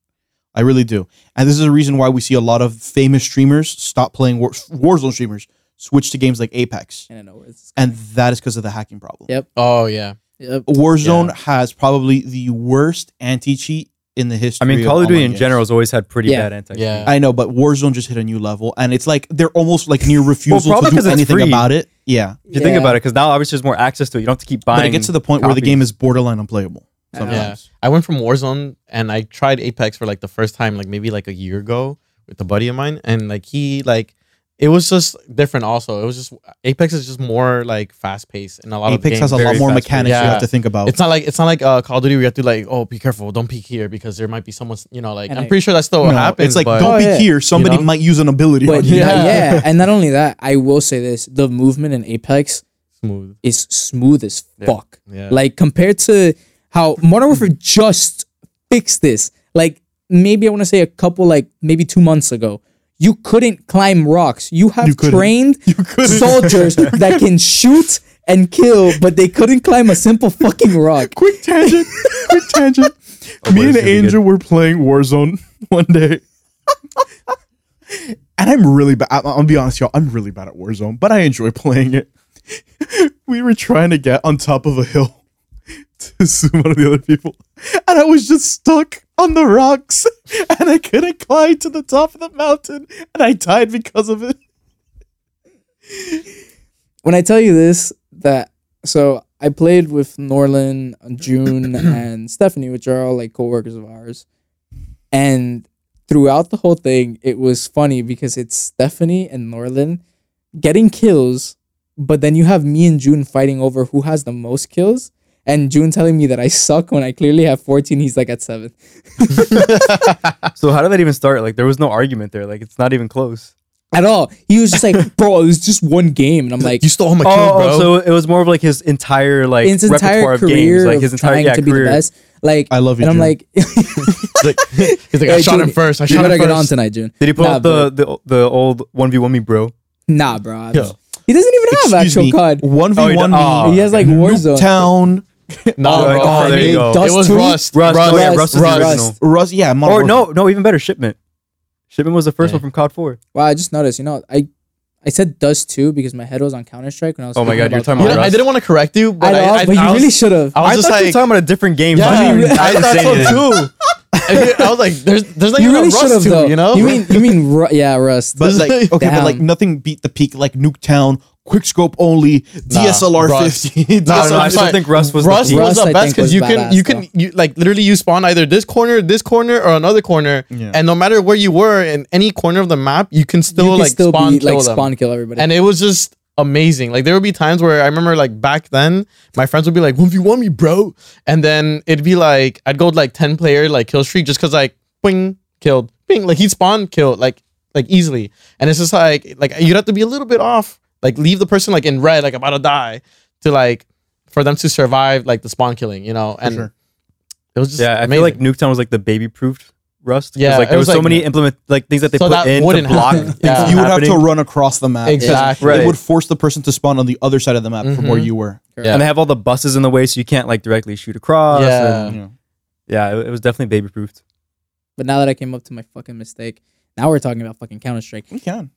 I really do, and this is a reason why we see a lot of famous streamers stop playing War- Warzone streamers switch to games like Apex, and I know it's and that is because of the hacking problem. Yep. Oh yeah. yep. Warzone Yeah. has probably the worst anti cheat in the history. I mean, Call of Duty in games. general has always had pretty Yeah. bad anti. Cheat. Yeah. I know, but Warzone just hit a new level, and it's like they're almost like near refusal probably to 'cause do anything about it. Yeah, If you think Yeah. about it, because now obviously there's more access to it. You don't have to keep buying. but it gets to the point where the copies. game is borderline unplayable. I know. Yeah. I went from Warzone and I tried Apex for like the first time, like maybe like a year ago with a buddy of mine, and like he like it was just different. Also, it was just Apex is just more like fast paced and a lot of Apex games, has a lot more fast-paced. mechanics you have to think about. It's not like it's not like uh, Call of Duty where you have to like oh be careful don't peek here because there might be someone you know like And I'm I- pretty sure that's still No, happens. it's like but- don't Oh, be yeah. here. Somebody know? might use an ability. But yeah. Yeah. yeah, and not only that, I will say this: the movement in Apex smooth. is smooth as Yeah. fuck. Yeah. Like compared to how Modern Warfare just fixed this. Like maybe I want to say a couple, like maybe two months ago, you couldn't climb rocks. You have You trained couldn't. soldiers that can shoot and kill, but they couldn't climb a simple fucking rock. quick tangent. quick tangent. Oh, Me and this is gonna be Angel were playing Warzone one day. and I'm really bad. I'll be honest, y'all. I'm really bad at Warzone, but I enjoy playing it. we were trying to get on top of a hill to see one of the other people, and I was just stuck on the rocks, and I couldn't climb to the top of the mountain, and I died because of it. when I tell you this, that so I played with Norlan, June, and Stephanie, which are all like coworkers of ours, and throughout the whole thing, it was funny because it's Stephanie and Norlan getting kills, but then you have me and June fighting over who has the most kills. And June telling me that I suck when I clearly have 14. He's like at seven. So how did that even start? Like there was no argument there. Like it's not even close. At all. He was just like, bro, it was just one game. And I'm like, you stole all my kills, oh, oh, bro. so it was more of like his entire like his repertoire entire of career games, like of his entire trying yeah, to be career. the best. Like, I love you, and I'm like, he's like, he's like I Hey, shot him first. I shot him better first. get on tonight, June. Did he pull Nah, out the, the the old one v one me, bro? Nah, bro. I'm- Yeah. He doesn't even have Excuse actual me. COD. One v Oh, he one me. oh. He has like Warzone. Town. No, Oh, bro. oh, there you go. It was two? Rust. Rust, Rust. oh yeah, Rust, Rust is Rust. Rust. Yeah. Modern Or Warfare. no, no, even better, Shipment. Shipment was the first Yeah. one from COD 4. Wow, I just noticed. You know, I I said Dust 2 because my head was on Counter Strike when I was. Oh my God, you're talking You about know, I didn't want to correct you, I but know, I, I, but you I was, really should have. I was I just thought you were talking about a different game. yeah, I didn't I thought say so anything. too. I was like, there's, there's not You really should Rust have two, though. you know? You mean you mean Ru- yeah, Rust. But like like- okay, but like nothing beat the peak like Nuketown, quick scope only, DSLR Rust. fifty. No, I no, I still think Rust was Rust the was Rust, the best think, because was you can you can you like literally you spawn either this corner, this corner, or another corner, Yeah. and no matter where you were in any corner of the map, you can still you can like still spawn be kill like them. spawn kill everybody. and it was just amazing. Like there would be times where I remember like back then, my friends would be like, "One you want me, bro," and then it'd be like I'd go like ten player like kill streak just because like bing killed, bing like he'd spawn killed like like easily, and it's just like like you'd have to be a little bit off, like leave the person like in red, like about to die, to like for them to survive like the spawn killing, you know, and sure. it was just Yeah, I amazing. feel like Nuketown was like the baby proofed Rust. 'cause, Yeah, like there was, was so like- many implement like things that they So put that in to wouldn't block happen. Yeah. you would have to run across the map. Exactly. Right. It would force the person to spawn on the other side of the map from where Mhm. you were. Yeah. And they have all the buses in the way, so you can't like directly shoot across. Yeah. and- Yeah. yeah. It, it was definitely baby proofed. but now that I came up to my fucking mistake, now we're talking about fucking Counter Strike. We can.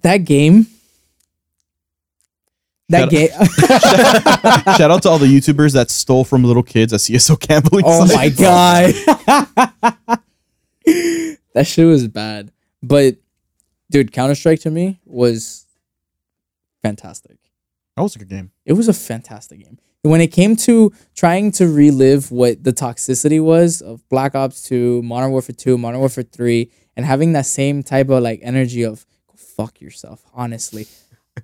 That game. That game. Shout out to all the YouTubers that stole from little kids at CS:GO gambling. Oh my god. that shit was bad. But dude, Counter Strike to me was fantastic. That was a good game. It was a fantastic game. When it came to trying to relive what the toxicity was of Black Ops 2, Modern Warfare 2, Modern Warfare 3, and having that same type of like energy of fuck yourself, honestly.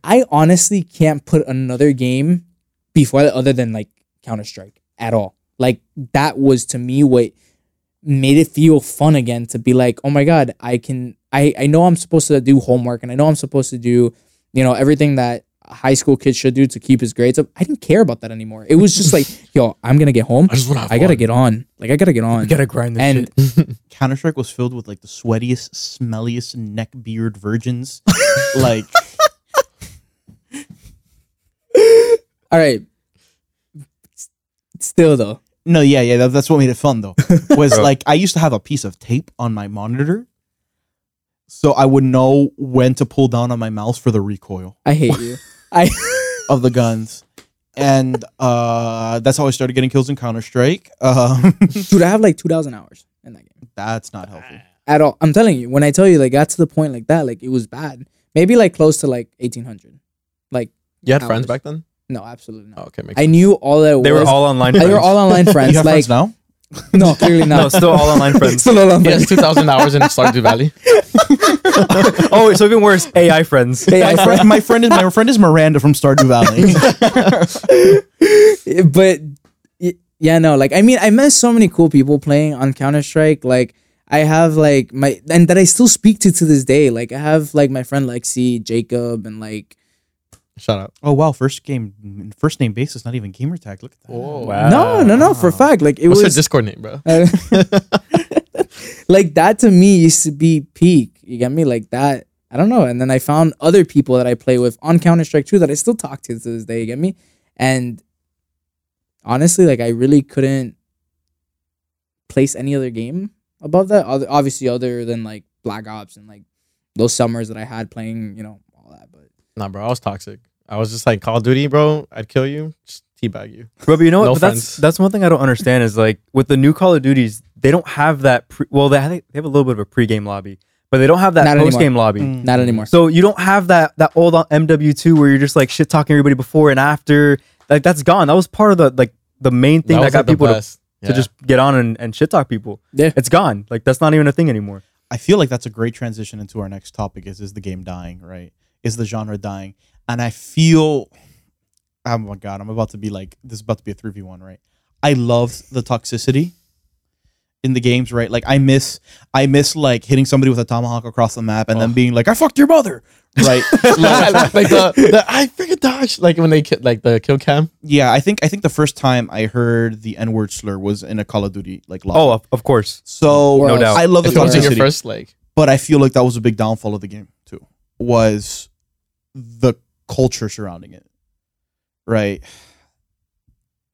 I honestly can't put another game before that other than like Counter Strike at all. Like that was to me what made it feel fun again to be like, oh my god, I can I I know I'm supposed to do homework and I know I'm supposed to do, you know, everything that high school kid should do to keep his grades up. I didn't care about that anymore. It was just like, yo, I'm gonna get home. I just want to I gotta get on. Like I gotta get on. You gotta grind this and Counter Strike was filled with like the sweatiest, smelliest neck beard virgins. like all right. Still though. no, yeah, yeah. That, that's what made it fun though. Was like I used to have a piece of tape on my monitor, so I would know when to pull down on my mouse for the recoil I hate you. I of the guns. And uh, that's how I started getting kills in Counter Strike. Um, dude, I have like two thousand hours in that game. that's not healthy. At all. I'm telling you, when I tell you like got to the point like that, like it was bad. Maybe like close to like eighteen hundred. Like You had Hours. friends back then? no, absolutely Oh, not. okay, makes I sense. knew all that They was. were all online. Friends. they were all online friends. You friends. have like friends now? No, clearly not. No, not. still all online friends. Still all on He has 2,000 hours in Stardew Valley. oh, so even worse, AI friends. AI my, friend, my friend is my friend is Miranda from Stardew Valley. but y- yeah, no, like I mean, I met so many cool people playing on Counter Strike. Like I have like my and that I still speak to to this day. Like I have like my friend Lexi, Jacob, and like Shut up. oh wow, first game, first name basis, not even gamer tag. Look at that. Oh Wow. no, no, no, for a fact. Like it What's your was Discord name, bro? Uh, like that to me used to be peak. You get me? Like that. I don't know. And then I found other people that I play with on Counter Strike 2 that I still talk to to this day. You get me? And honestly, like I really couldn't place any other game above that. Other, obviously, other than like Black Ops and like those summers that I had playing, you know, all that. But Nah, bro. I was toxic. I was just like Call of Duty, bro. I'd kill you. Just teabag you. Bro, but you know what? No But that's friends. that's one thing I don't understand is like with the new Call of Duties, they don't have that. Pre- well, they have, they have a little bit of a pre-game lobby, but they don't have that Not anymore. post-game lobby. Mm. not anymore. So you don't have that that old MW2 where you're just like shit talking everybody before and after. Like that's gone. That was part of the like the main thing that, was, got like, the people to, best. to Yeah. just get on and, and shit talk people. Yeah. It's gone. Like that's not even a thing anymore. I feel like that's a great transition into our next topic. Is is the game dying? Right? Is the genre dying? And I feel, oh my god, I'm about to be like this is about to be a three v one, right? I love the toxicity in the games, right? Like I miss, I miss like hitting somebody with a tomahawk across the map and then Oh. being like, "I fucked your mother," right? like, like the, the I freaking dodged like when they ki- like the kill cam. yeah, I think I think the first time I heard the N word slur was in a Call of Duty like lobby. Oh, of, of course. so No doubt. I love the If it was in your toxicity. first like but I feel like that was a big downfall of the game too. Was the culture surrounding it, right?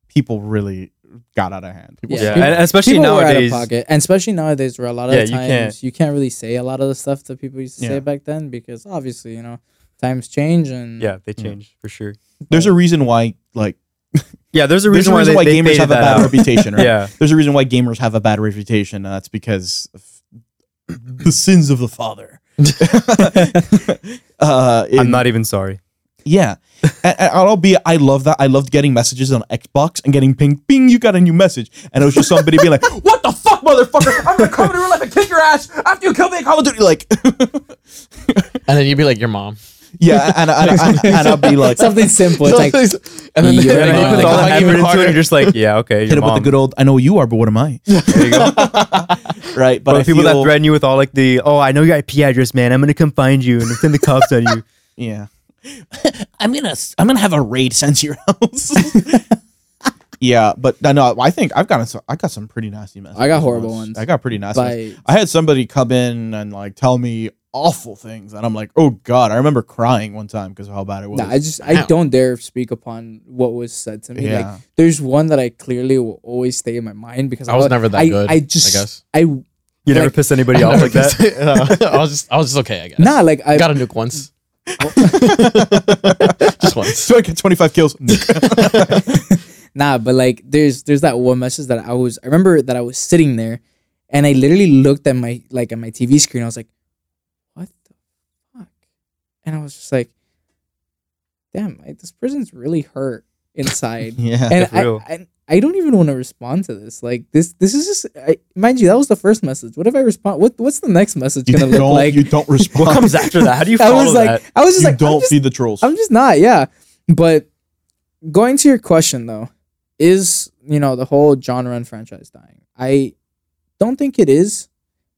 People really got out of hand. People Yeah. Yeah, People- and especially people were out of nowadays. pocket, and especially nowadays, where a lot of Yeah, the you times can't- you can't really say a lot of the stuff that people used to say back then because obviously, you know, times change and Yeah, they changed for sure. There's a reason why, like, Yeah, there's a there's reason why, they, why they gamers faded have a bad out. reputation, right? Yeah, There's a reason why gamers have a bad reputation, and that's because of the sins of the father. uh, I'm not even sorry. Yeah, and, and I'll be. I love that. I loved getting messages on Xbox and getting ping, ping. you got a new message, and it was just somebody being like, "What the fuck, motherfucker? I'm gonna come in your life and kick your ass after you kill me in Call of Duty." Like, and then you'd be like your mom. yeah, and, and, and, and I'll be like, something simple. It's like and then, Yeah, then And Uh, you put like, all hug that even effort into it, you're just like, yeah, okay, hit your him with the good old. I know who you are, but what am I? There you go. right, but But I people feel, that threaten you with all like the, oh, I know your IP address, man. I'm gonna come find you and send the cops on you. Yeah. I'm gonna I'm gonna have a raid sense your house. yeah, but no, no, I think I've gotten some, I got some pretty nasty messages. I got horrible once. ones. I got pretty nasty. messages. by I had somebody come in and like tell me awful things, and I'm like, oh god. I remember crying one time because of how bad it was. Nah, I just I Damn. don't dare speak upon what was said to me. Yeah. Like there's one that I clearly will always stay in my mind because I was never that I, good, I just I guess. I You never Like- piss anybody off like that. I was just I was just okay. I guess. nah like I got a nuke once. just once. so I get 25 kills. Nah, but like there's there's that one message that I was I remember that I was sitting there and I literally looked at my like at my TV screen. I was like, what the fuck? And I was just like, damn, like, this person's really hurt inside. yeah. and for I, real. I I don't even want to respond to this. Like this this is just I, mind you, that was the first message. What if I respond? What what's the next message You gonna look don't, like? you don't respond. What comes after that? How do you I follow was like that? I was just you like don't I'm just, feed the trolls. I'm just not, yeah. But going to your question though, is you know the whole genre and franchise dying? I don't think it is,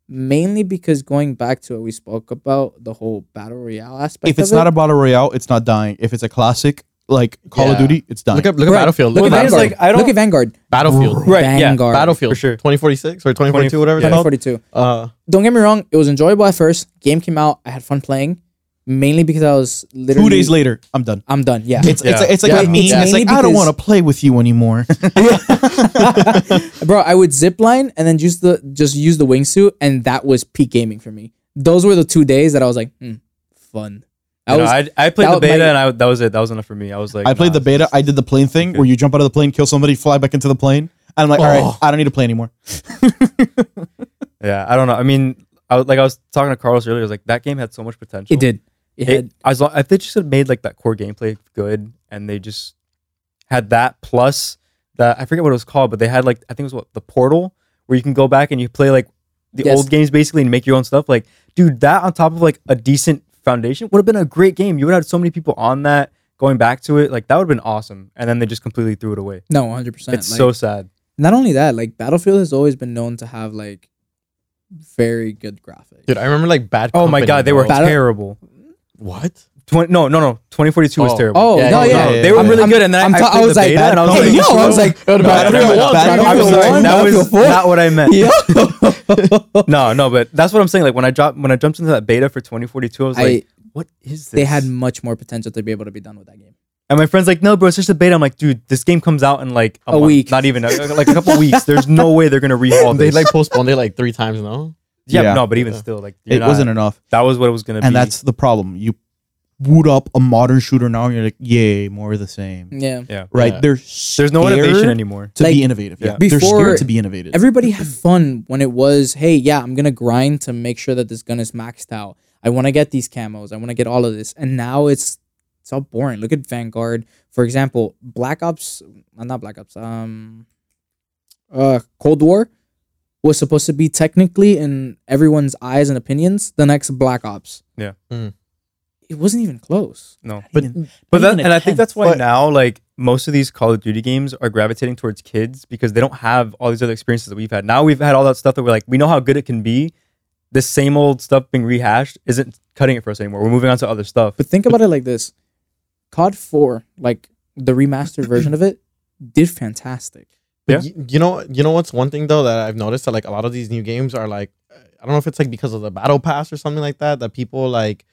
mainly because going back to what we spoke about, the whole battle royale aspect. if it's of not it, a battle royale, it's not dying. If it's a classic like Call of Yeah. Duty, it's done. Look at look at Right. Battlefield. look Look, at at Vanguard. Vanguard. like, I don't- look at Vanguard. Battlefield. Right, yeah. Vanguard. Battlefield. For sure. 2046 or 2042, whatever it's called. 2042. Uh, Don't get me wrong, it was enjoyable at first. Game came out, I had fun playing, mainly because I was literally Two days later, I'm done. I'm done. Yeah, It's it's Yeah. it's like Yeah. a meme. It's It's, like I don't because- want to play with you anymore. bro. I would zip line and then just the just use the wingsuit, and that was peak gaming for me. Those were the two days that I was like, hmm, fun. I You know, was I, I played the was my- beta and I, that was it. That was enough for me. I was like, I played nah, the beta. I did the plane thing Okay. where you jump out of the plane, kill somebody, fly back into the plane. And I'm like, all right, Oh. I don't need to play anymore. Yeah, I don't know. I mean, I was like I was talking to Carlos earlier. I was like, that game had so much potential. it did. It, It, had as long, if they just had made like that core gameplay good and they just had that plus that I forget what it was called, but they had like I think it was what the portal where you can go back and you play like the Yes. old games basically and make your own stuff. Like, dude, that on top of like a decent foundation would have been a great game. You would have had so many people on that going back to it. Like that would have been awesome. And then they just completely threw it away. No, 100. percent It's so sad. not only that, like Battlefield has always been known to have like very good graphics. Dude, I remember like bad. Oh my god, they were Battle- terrible. what? 20, no, no, no. 2042 was Oh. terrible. Oh Yeah, no, yeah, yeah, yeah, they were yeah. really I'm- good. And then I'm I, ta- I, played I was the like, beta, and I was hey, like, yo, I was like, It would've been Battlefield Battlefield one, one, I was Battlefield that was not what I meant. No, no, but that's what I'm saying. Like when I dropped, when I jumped into that beta for 2042, I was I- like, what is this? they had much more potential to be able to be done with that game. And my friend's like, no, bro, it's just a beta. I'm like, dude, this game comes out in like a, A month, week. not even a, like a couple weeks. There's no way they're gonna rehaul this. They like postponed it like three times. No. yeah, Yeah. no, but even Yeah. still, like, It not- wasn't enough, That was what it was gonna be. and that's the problem. You boot up a modern shooter now, and you're like, yay, more of the same. Yeah. yeah. Right? Yeah. They're There's no innovation anymore. to Like, be innovative. Yeah, yeah. they're Before- scared to be innovative. Everybody had fun when it was, hey, yeah, I'm gonna grind to make sure that this gun is maxed out. I want to get these camos. I want to get all of this. And now it's it's all boring. Look at Vanguard, for example. Black Ops, uh, not Black Ops. Um, uh, Cold War was supposed to be technically in everyone's eyes and opinions the next Black Ops. Yeah. Mm. It wasn't even close. No, but But not that, even a and I think that's why But- now, like most of these Call of Duty games are gravitating towards kids because they don't have all these other experiences that we've had. Now we've had all that stuff that we're like, we know how good it can be. This same old stuff being rehashed isn't cutting it for us anymore. We're moving on to other stuff. But think about it like this: COD Four, like the remastered version of it, did fantastic. Yeah. But you, you know, you know what's one thing though that I've noticed that like a lot of these new games are like, I don't know if it's like because of the battle pass or something like that that people like.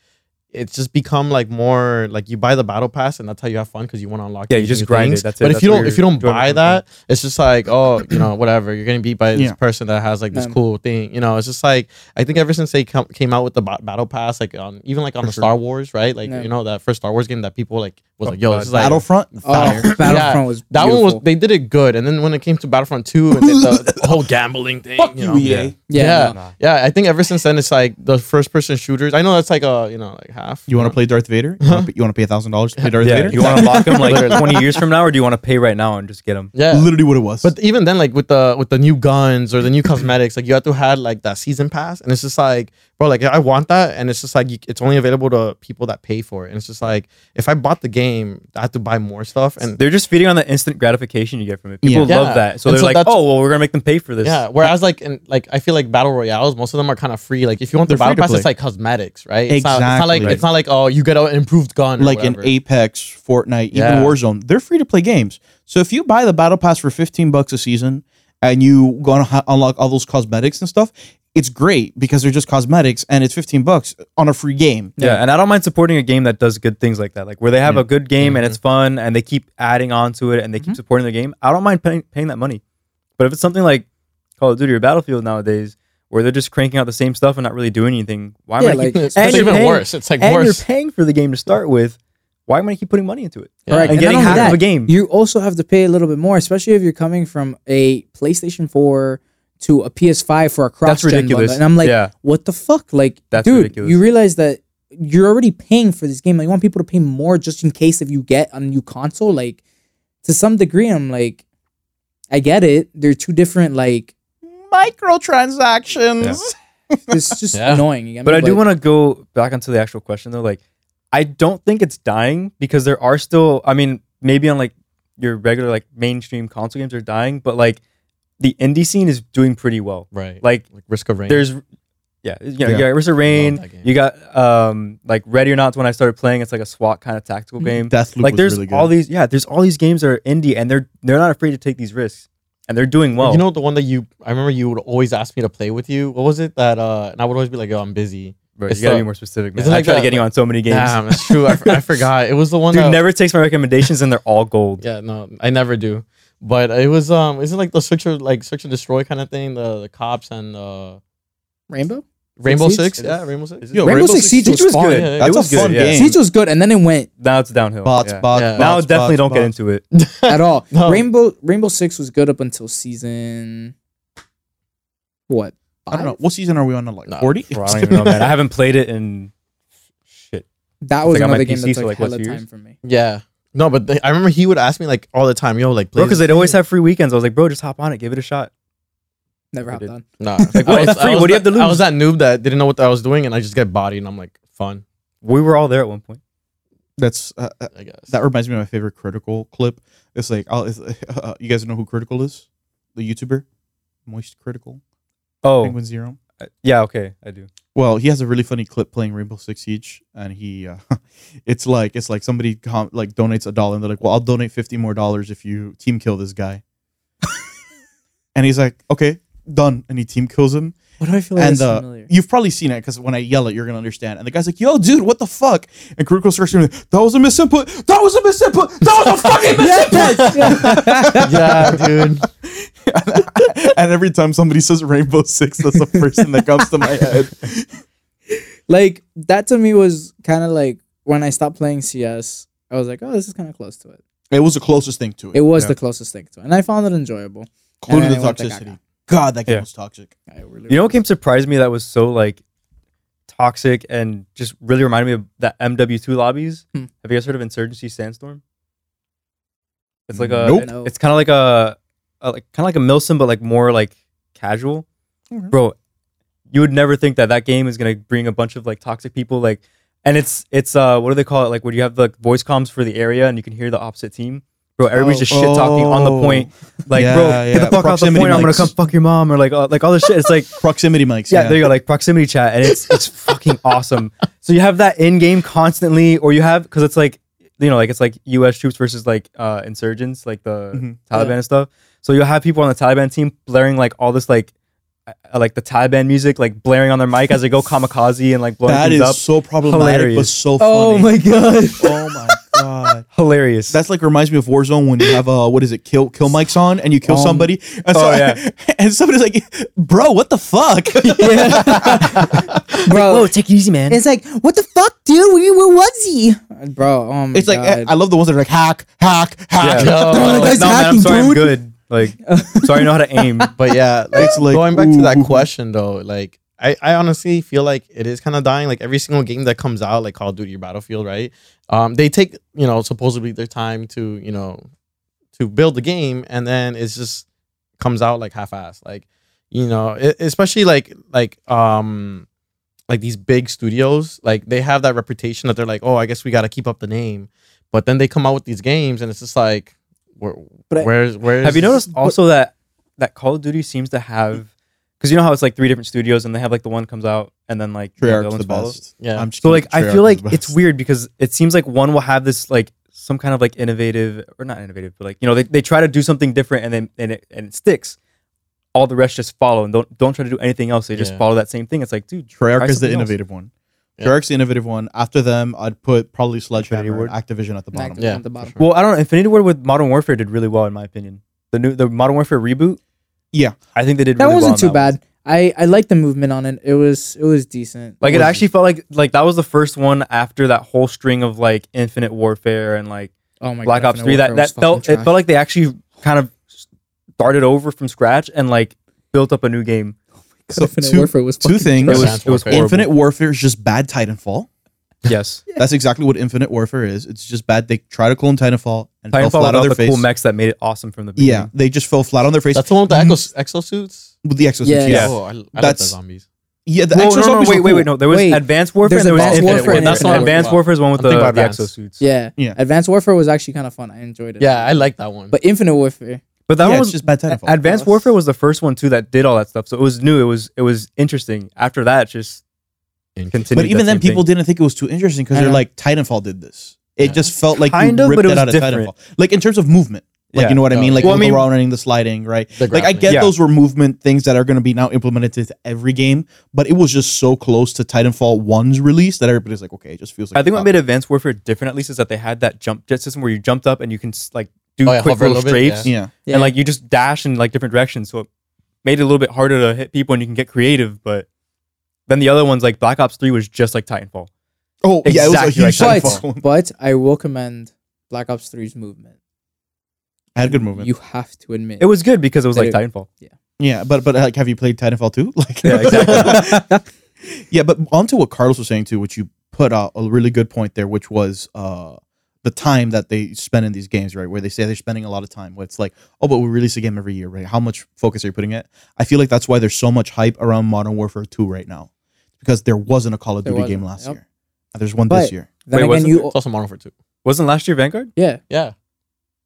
It's just become like more like you buy the battle pass and that's how you have fun because you want to unlock. Yeah, you just grind it, things. that's it, But if that's you don't, if you're don't buy that, it's just like oh, you know, whatever. You're getting beat by this Yeah. person that has like this Yeah. cool thing. You know, it's just like I think ever since they come, came out with the ba- battle pass, like on even like on For the sure. Star Wars, right? Like Yeah. you know that first Star Wars game that people like was like, yo, God. this is like Battlefront. Oh, fire. Battlefront was that one was beautiful. they did it good, and then when it came to Battlefront Two and the, the whole gambling thing, Fuck you you, know, EA. Yeah. yeah. yeah. no. Nah. yeah, I think ever since then it's like the first person shooters. I know that's like a you know like half. You want to play Darth Vader? You want to pay, you wanna pay a thousand dollars to play Darth yeah, Vader? you want to lock him like 20 years from now, or do you want to pay right now and just get him? Yeah, Literally what it was. but even then, like with the with the new guns or the new cosmetics, like you have to have like that season pass, and it's just like, bro, like I want that, and it's just like you, it's only available to people that pay for it, and it's just like if I bought the game, I have to buy more stuff, and They're just feeding on the instant gratification you get from it. People Yeah. love Yeah. that, so And they're so like, "Oh, well, we're gonna make them pay for this." Yeah. Whereas like in like I feel like battle royales, most of them are kind of free. Like if you want the battle pass, play. it's like cosmetics, right? It's not, it's not like Exactly. it's not like oh you get an improved gun. or like in whatever. Apex, Fortnite, even Yeah. Warzone, they're free to play games. So if you buy the battle pass for 15 bucks a season and you go and ha- unlock all those cosmetics and stuff, it's great because they're just cosmetics and it's 15 bucks on a free game. Yeah, and I don't mind supporting a game that does good things like that, like where they have Yeah. a good game and Mhm. it's fun and they keep adding on to it and they keep supporting the game. I don't mind paying, paying that money. But if it's something like Call of Duty or Battlefield nowadays, where they're just cranking out the same stuff and not really doing anything, why am Yeah, I like- keep, it's, and it's you're even paying- worse. It's like and worse. you're paying for the game to start with? Why am I keep putting money into it? Yeah. Correct. And not getting half that, of a game. You also have to pay a little bit more, especially if you're coming from a PlayStation 4 to a PS5 for a cross That's ridiculous. And I'm like, yeah, what the fuck? Like, That's dude, ridiculous. you realize that you're already paying for this game. Like, you want people to pay more just in case if you get a new console. Like, to some degree, I'm like, I get it. They're two different. Like, Microtransactions. it's just Yeah. annoying. You get me? but I do want to go back onto the actual question though. Like, I don't think it's dying because there are still. I mean, maybe on like your regular like mainstream console games are dying, but like the indie scene is doing pretty well. right. Like like Risk of Rain. there's yeah, you know, Yeah. you got Risk of Rain, you got um like Ready or Not when I started playing, it's like a SWAT kind of tactical game. Deathloop like there's really good. all these yeah, there's all these games that are indie and they're they're not afraid to take these risks. And they're doing well. you know the one that you I remember you would always ask me to play with you. What was it that uh and I would always be like, yo, I'm busy. Bro, it's you gotta the- be more specific, man. isn't I like try to get you on so many games. Damn, that's true. I, f- I forgot. It was the one Dude that never takes my recommendations and they're all gold. Yeah, no, I never do. But it was um, isn't like the search or like search and destroy kind of thing. The the cops and uh, Rainbow. Rainbow Siege? Six. Yeah. Rainbow Six. Yo, Rainbow Rainbow Six Siege Siege was was fun. good. Yeah, It That's was a fun good, yeah. game. Siege was good, and then it went Now it's downhill. Bots, yeah. bots, Yeah. now bots, definitely bots, don't get into it. at all. No. Rainbow Rainbow Six was good up until season what? I don't know. What season are we on? Like 40? Bro, I don't even know, man. I haven't played it in shit. That was like another game PC that for took like, what, hella two time for me. Yeah, No, but they, I remember he would ask me like all the time, "Yo, like, Bro, because this they'd always game." have free weekends. I was like, bro, just hop on it, give it a shot. Never I hopped on. Nah, Like, what? It's free. What do you have to to I was that noob that didn't know what I was doing, and I just get bodied, and I'm like, fun, We were all there at one point. That's uh, uh, I guess. that reminds me of my favorite Critikal clip. It's like I'll, it's, uh, you guys know who Critikal is? The YouTuber, Moist Critikal, Oh, Penguin Zero. uh, yeah, okay, I do. Well, he has a really funny clip playing Rainbow Six Siege, and he, uh, it's like it's like somebody com- like donates a dollar, and they're like, "Well, I'll donate fifty more dollars if you team kill this guy." and he's like, "Okay, done," and he team kills him. What do I feel like and uh, familiar? you've probably seen it because when I yell it, you're gonna understand. And the guy's like, "Yo, dude, what the fuck?" And Critikal starts screaming, "That was a misinput! That was a misinput! That was a fucking misinput!" Yeah, dude. and every time somebody says Rainbow Six, that's the first thing that comes to my head. like that to me was kind of like when I stopped playing CS. I was like, oh, this is kind of close to it. It was the closest thing to it. It was Yeah. the closest thing to it, and I found it enjoyable. including the I went to toxicity. God, that game Yeah. was toxic. Really You know what game surprised me that was so like toxic and just really reminded me of that MW2 lobbies? Hmm. Have you guys heard of Insurgency Sandstorm? It's like a Nope. it- it's kind of like a, a like kind of like a Milsim but like more like casual. Mhm. Bro, you would never think that that game is going to bring a bunch of like toxic people like and it's it's uh what do they call it like when you have the voice comms for the area and you can hear the opposite team. Bro, everybody's Oh. just shit talking on the Oh. point. Like, Yeah, bro, yeah. get the fuck off the Proximity point. I'm gonna come fuck your mom, or like, uh, like all this shit. It's like, Proximity mics. yeah, there you go, like proximity chat, and it's it's fucking awesome. So you have that in game constantly, or you have because it's like you know, like it's like U.S. troops versus like uh insurgents, like the Mhm. Taliban Yeah. and stuff. So you'll have people on the Taliban team blaring like all this like uh, like the Taliban music, like blaring on their mic as they go kamikaze and like blowing That things is up. so problematic, but Hilarious. so funny. Oh my god! Oh my god. Hilarious. That's like reminds me of Warzone when you have uh what is it kill kill mics on and you kill Um, somebody and, oh, yeah. and somebody's like bro what the fuck bro. take it easy, man. It's like, what the fuck, dude? Where, where was he? Bro, oh my it's like god. I love the ones that are like hack hack hack Yeah. Oh, Like, guy's no, man, I'm hacking, sorry, I'm dude. good. Like, sorry, I know how to aim. But yeah, like, like, going back to that ooh. question though, like I, I honestly feel like it is kind of dying. Like every single game that comes out, like Call of Duty or Battlefield, right? Um, they take you know supposedly their time to you know to build the game, and then it's just comes out like half-ass. Like you know, e- especially like like um like these big studios, like they have that reputation that they're like, oh, I guess we got to keep up the name, but then they come out with these games, and it's just like, where, But where's where's Have you noticed also that that Call of Duty seems to have because you know how it's like three different studios and they have like the one comes out and then like you know, Treyarch's other the best Yeah. I'm just So kidding. like I feel like it's weird because it seems like one will have this like some kind of like innovative or not innovative but like you know they, they try to do something different and then and it and it sticks. All the rest just follow and don't don't try to do anything else. They just Yeah. follow that same thing. It's like dude, Treyarch is the something else. innovative one Yeah. Treyarch's the innovative one after them I'd put probably Sledgehammer Ward. and Activision at the bottom Activision Yeah, at the bottom. sure. Well, I don't know. Infinity Ward with Modern Warfare did really well in my opinion. The new the Modern Warfare reboot. Yeah. I think they did. That really well That wasn't on too that one. bad. I I liked the movement on it. It was it was decent. Like it was- actually felt like like that was the first one after that whole string of like Infinite Warfare and like oh my Black god, Ops Infinite Three. That Warfare that was felt fucking it felt like they actually kind of started over from scratch and like built up a new game. So Infinite two, Warfare was two things It was it was Infinite Warfare is just bad Titanfall Yes, that's exactly what Infinite Warfare is it's just bad they try to clone Titanfall and fell flat on their the face cool mechs that made it awesome from the beginning. yeah they just fell flat on their face That's the one with the mm. exos- exosuits. with the exosuits Yeah. yeah Yeah. Oh, I, I like the That's- zombies. yeah the Well, exo no, no, zombies wait, were wait, cool. wait, no. There was Wait, Advanced Warfare. there's and there was Advanced Infinite Warfare and That's Infinite Advanced Warfare. Warfare is one with the, the exosuits. Yeah. Yeah. Advanced Warfare was actually kind of fun. I enjoyed it. Yeah, I like that one. But Infinite Warfare. But that yeah, one was just bad Titanfall Advanced Warfare was the first one too that did all that stuff. So it was new. It was it was interesting. After that, just continued. but even then people thing. didn't think it was too interesting because they're like Titanfall did this it Yeah. just felt like Kind you of, ripped but it it, was out of different. Titanfall like in terms of movement like Yeah. you know what I mean like Well, I the mean- running the sliding right The like I get Yeah. those were movement things that are going to be now implemented to every game, but it was just so close to Titanfall 1's release that everybody's like, okay, it just feels like. I think what made Advanced Warfare different, at least, is that they had that jump jet system where you jumped up and you can like do Oh, yeah, quick hover a little little bit, strafes, yeah. Yeah. and like you just dash in like different directions. So it made it a little bit harder to hit people, and you can get creative. But then the other ones, like Black Ops Three, was just like Titanfall. Oh, yeah, it was a Exactly huge like Titanfall. But but I will commend Black Ops 3's movement. I had good movement. You have to admit. It was good because it was like They- Titanfall. Yeah. Yeah, but but like, have you played Titanfall 2? Like, Yeah, exactly. yeah, but onto what Carlos was saying too, which you put out a really good point there, which was uh the time that they spend in these games, right? Where they say they're spending a lot of time. Where it's like, oh, but we release a game every year, right? How much focus are you putting it? I feel like that's why there's so much hype around Modern Warfare 2 right now, because there wasn't a Call of There Duty game wasn't, last yep. year. And there's one But- this year. Then Wait, again, wasn't you It's also Modern Warfare 2. Wasn't last year Vanguard? yeah. Yeah.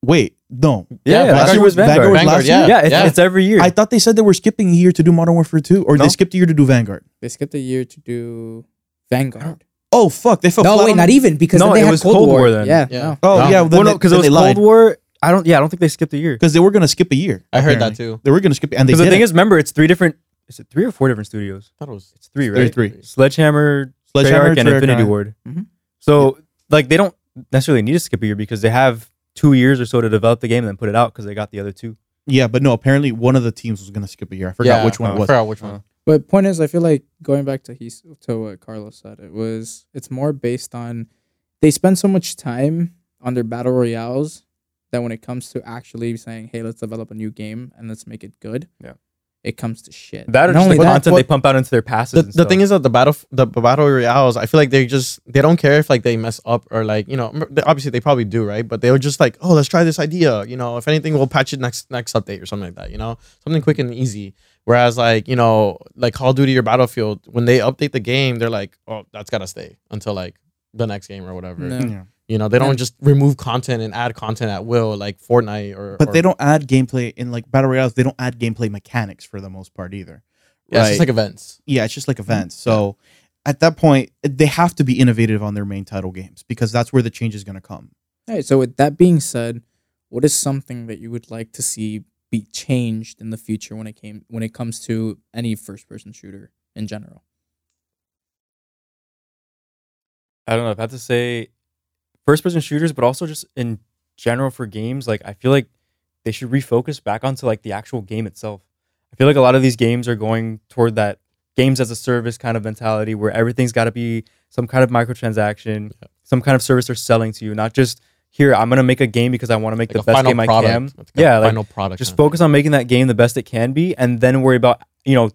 Wait, no. Yeah, Vanguard last year was Vanguard Vanguard. was Vanguard, last yeah. year? Yeah, it's, Yeah. it's every year. I thought they said they were skipping a year to do Modern Warfare 2, or No. they skipped a year to do Vanguard. They skipped a year to do Vanguard. Oh fuck, they fell No, flat wait, on- not even because No, then they it had was Cold, Cold War. War then. Yeah, Yeah. no. Oh yeah, then well, no, because it was they lied. Cold War. I don't. Yeah, I don't think they skipped a year. because they were gonna skip a year. I heard that too. They were gonna skip, and they Because the did thing it. is, remember, it's three different. Is it three or four different studios? I thought it was It's three, Three, right? three. Sledgehammer, Sledgehammer, Treyarch, and Treyarch, Infinity and- Ward. Mhm. So, like, they don't necessarily need to skip a year because they have two years or so to develop the game and then put it out because they got the other two. Yeah, but no. Apparently, one of the teams was gonna skip a year. I forgot Yeah, which one it I was. forgot which one. But point is, I feel like going back to he's to what Carlos said, it was it's more based on they spend so much time on their battle royales that when it comes to actually saying, "Hey, let's develop a new game and let's make it good," Yeah. it comes to shit. That or Not just the only that, content they pump out into their passes. The, and the thing is that the battle the battle royales, I feel like they just they don't care if like they mess up or like you know obviously they probably do right, but they were just like oh let's try this idea you know if anything we'll patch it next next update or something like that you know something quick and easy. Whereas like you know like Call of Duty or Battlefield when they update the game they're like oh that's gotta stay until like the next game or whatever. No. Yeah. You know they don't And- just remove content and add content at will like Fortnite or But or- they don't add gameplay in like battle royales. They don't add gameplay mechanics for the most part either. yeah, it's just like events. yeah, it's just like mm-hmm. events. So at that point, they have to be innovative on their main title games because that's where the change is gonna come. All right. So with that being said, what is something that you would like to see be changed in the future when it came when it comes to any first person shooter in general? I don't know. If I had to say first person shooters, but also just in general for games, like I feel like they should refocus back onto like the actual game itself. I feel like a lot of these games are going toward that games as a service kind of mentality where everything's got to be some kind of microtransaction, Yeah. some kind of service they're selling to you, not just here, I'm going to make a game because I want to make Like the best final game I can. Like a Yeah, like, final product. Just focus on making that game the best it can be and then worry about, you know,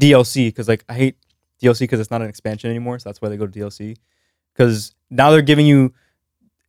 DLC because like I hate DLC because it's not an expansion anymore. So that's why they go to DLC. Because now they're giving you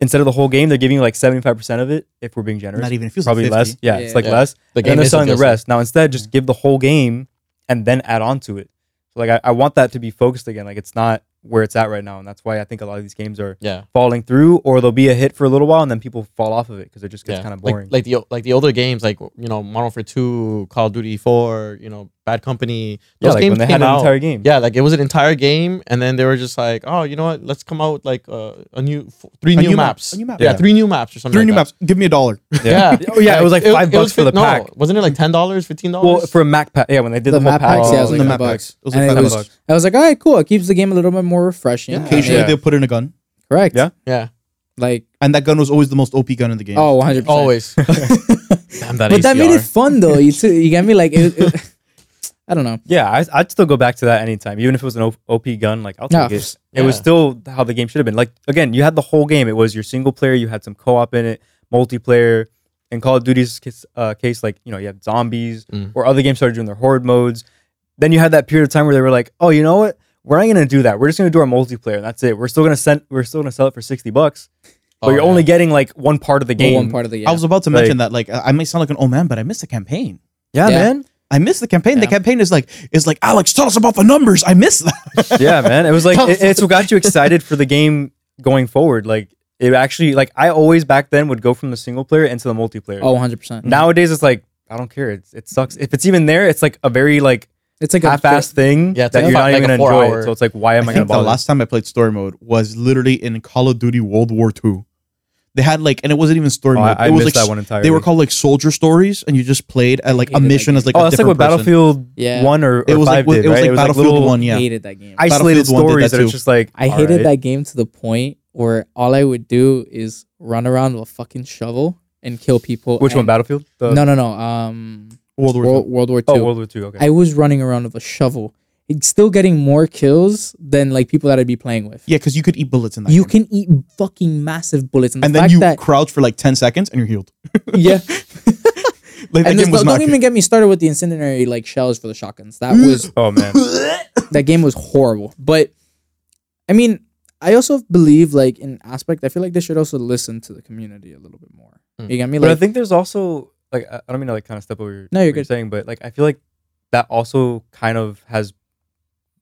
instead of the whole game, they're giving you like 75% of it if we're being generous. Not even it feels Probably like 50. less. Yeah, Yeah. it's like Yeah. less. The And then they're selling the rest. Now instead, just give the whole game and then add on to it. So like I, I want that to be focused again. Like it's not where it's at right now, and that's why I think a lot of these games are Yeah. falling through, or they'll be a hit for a little while, and then people fall off of it because it just gets yeah. kind of Like- boring. Like, the like the older games, like you know, Modern Warfare Two, Call of Duty Four, you know, Bad Company. yeah, Those like games when they came had an out. entire game. Yeah, like it was an entire game, and then they were just like, oh, you know what? Let's come out with like uh, a new f- three A new, new map, maps. a new map. Yeah, Yeah. three new maps or something. Three new like maps. Give me a dollar. that. Yeah. Oh yeah, it was like five bucks for the no, pack. Wasn't it like ten dollars, fifteen dollars? Well, for a Mac pack, yeah, when they did The the, map pack, packs, oh, yeah, it was the like like map five packs. bucks. It was And like it five was- bucks. I was like, all right, cool. It keeps the game a little bit more refreshing. Occasionally they'll put in a gun, Correct. Yeah. yeah, Like, and that gun was always the most OP gun in the game. oh, 100%. always. Damn that but that made it fun, though. You, t- you get me? Like, it, it- I don't know. yeah, I, I'd still go back to that anytime, even if it was an OP gun. Like I'll No, take it. It was still how the game should have been. Like again, you had the whole game. It was your single player. You had some co-op in it, multiplayer. In Call of Duty's case, uh, case like you know, you had zombies, Mm. or other games started doing their horde modes. Then you had that period of time where they were like, "Oh, you know what? We're not gonna do that. We're just gonna do our multiplayer. And that's it. We're still gonna send. We're still gonna sell it for sixty bucks, but Oh, you're yeah. only getting like one part of the Well, game. one part of the game. I was about to Like- mention that. Like, I I may sound like an old man, but I missed the campaign. yeah, Yeah. man. I missed the campaign. The campaign is like is like Alex, tell us about the numbers. I missed that. yeah, man. It was like it, it's what got you excited for the game going forward. Like it actually, like I always back then would go from the single player into the multiplayer. oh, 100%. Nowadays, it's like I don't care. It's, it sucks if it's even there. It's like a very like it's like a half-assed thing Yeah, that like you're not fi- even gonna enjoy. four-hour- So it's like, why am I, I gonna think the bother? last time I played story mode was literally in Call of Duty World War II. They had like, and it wasn't even story Oh, mode. I, I it was missed like that one entirely. they were called like soldier stories, and you just played at like a mission as like oh, a that's like different what person. Battlefield Yeah. One or, or It was Five like did, it was right? like Battlefield little One, yeah. I hated that game. isolated Battlefield 1 did stories that that, it's too. just like I hated alright. that game to the point where all I would do is run around with a fucking shovel and kill people. Which one? Battlefield? The, No, no, no. Um, World War World, II. World War Oh, Two. World War Two. Okay. I was running around with a shovel. It's still getting more kills than like people that I'd be playing with. Yeah, because you could eat bullets in that. you game. can eat fucking massive bullets, and the and then fact you that crouch for like ten seconds and you're healed. yeah, Like and this, game was don't even get me started with the incendiary like shells for the shotguns. That was oh man. that game was horrible. But I mean, I also believe like in aspect, I feel like they should also listen to the community a little bit more. Mm. You get me? But I think there's also like I I don't mean to like kind of step over your No, you're what good. saying, but like I feel like that also kind of has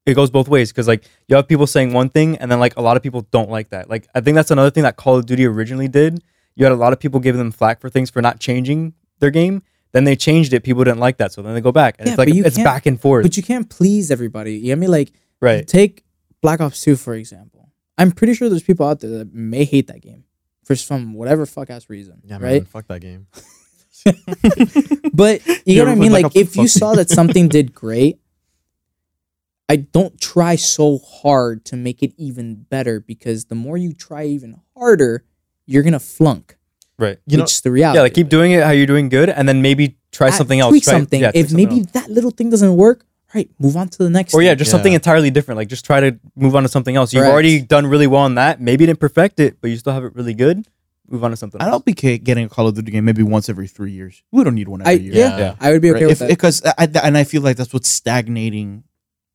it goes both ways because like you have people saying one thing and then like a lot of people don't like that. Like I think that's another thing that Call of Duty originally did. You had a lot of people giving them flack for things for not changing their game. Then they changed it. People didn't like that, so then they go back, and Yeah, it's like but you it's back and forth. but you can't please everybody. You know I mean? Like right? take Black Ops 2 for example. I'm pretty sure there's people out there that may hate that game for some whatever fuck ass reason. Yeah, man. right? Fuck that game. But you Yeah, get what I mean? Like if you saw that something did great, I don't try so hard to make it even better because the more you try even harder, you're gonna flunk. Right. You know, Which is the reality. Yeah, like keep doing it how you're doing good, and then maybe try something else. Tweak Try- something. yeah, if something maybe else. that little thing doesn't work, right, move on to the next. or yeah, just Yeah. something entirely different. Like just try to move on to something else. You've Correct. already done really well on that. Maybe you didn't perfect it, but you still have it really good. Move on to something. And else. I'll be ca- getting a Call of Duty game maybe once every three years. We don't need one every I year. yeah, Yeah. I would be okay Right? with If, that. because I, I- and I feel like that's what's stagnating, it's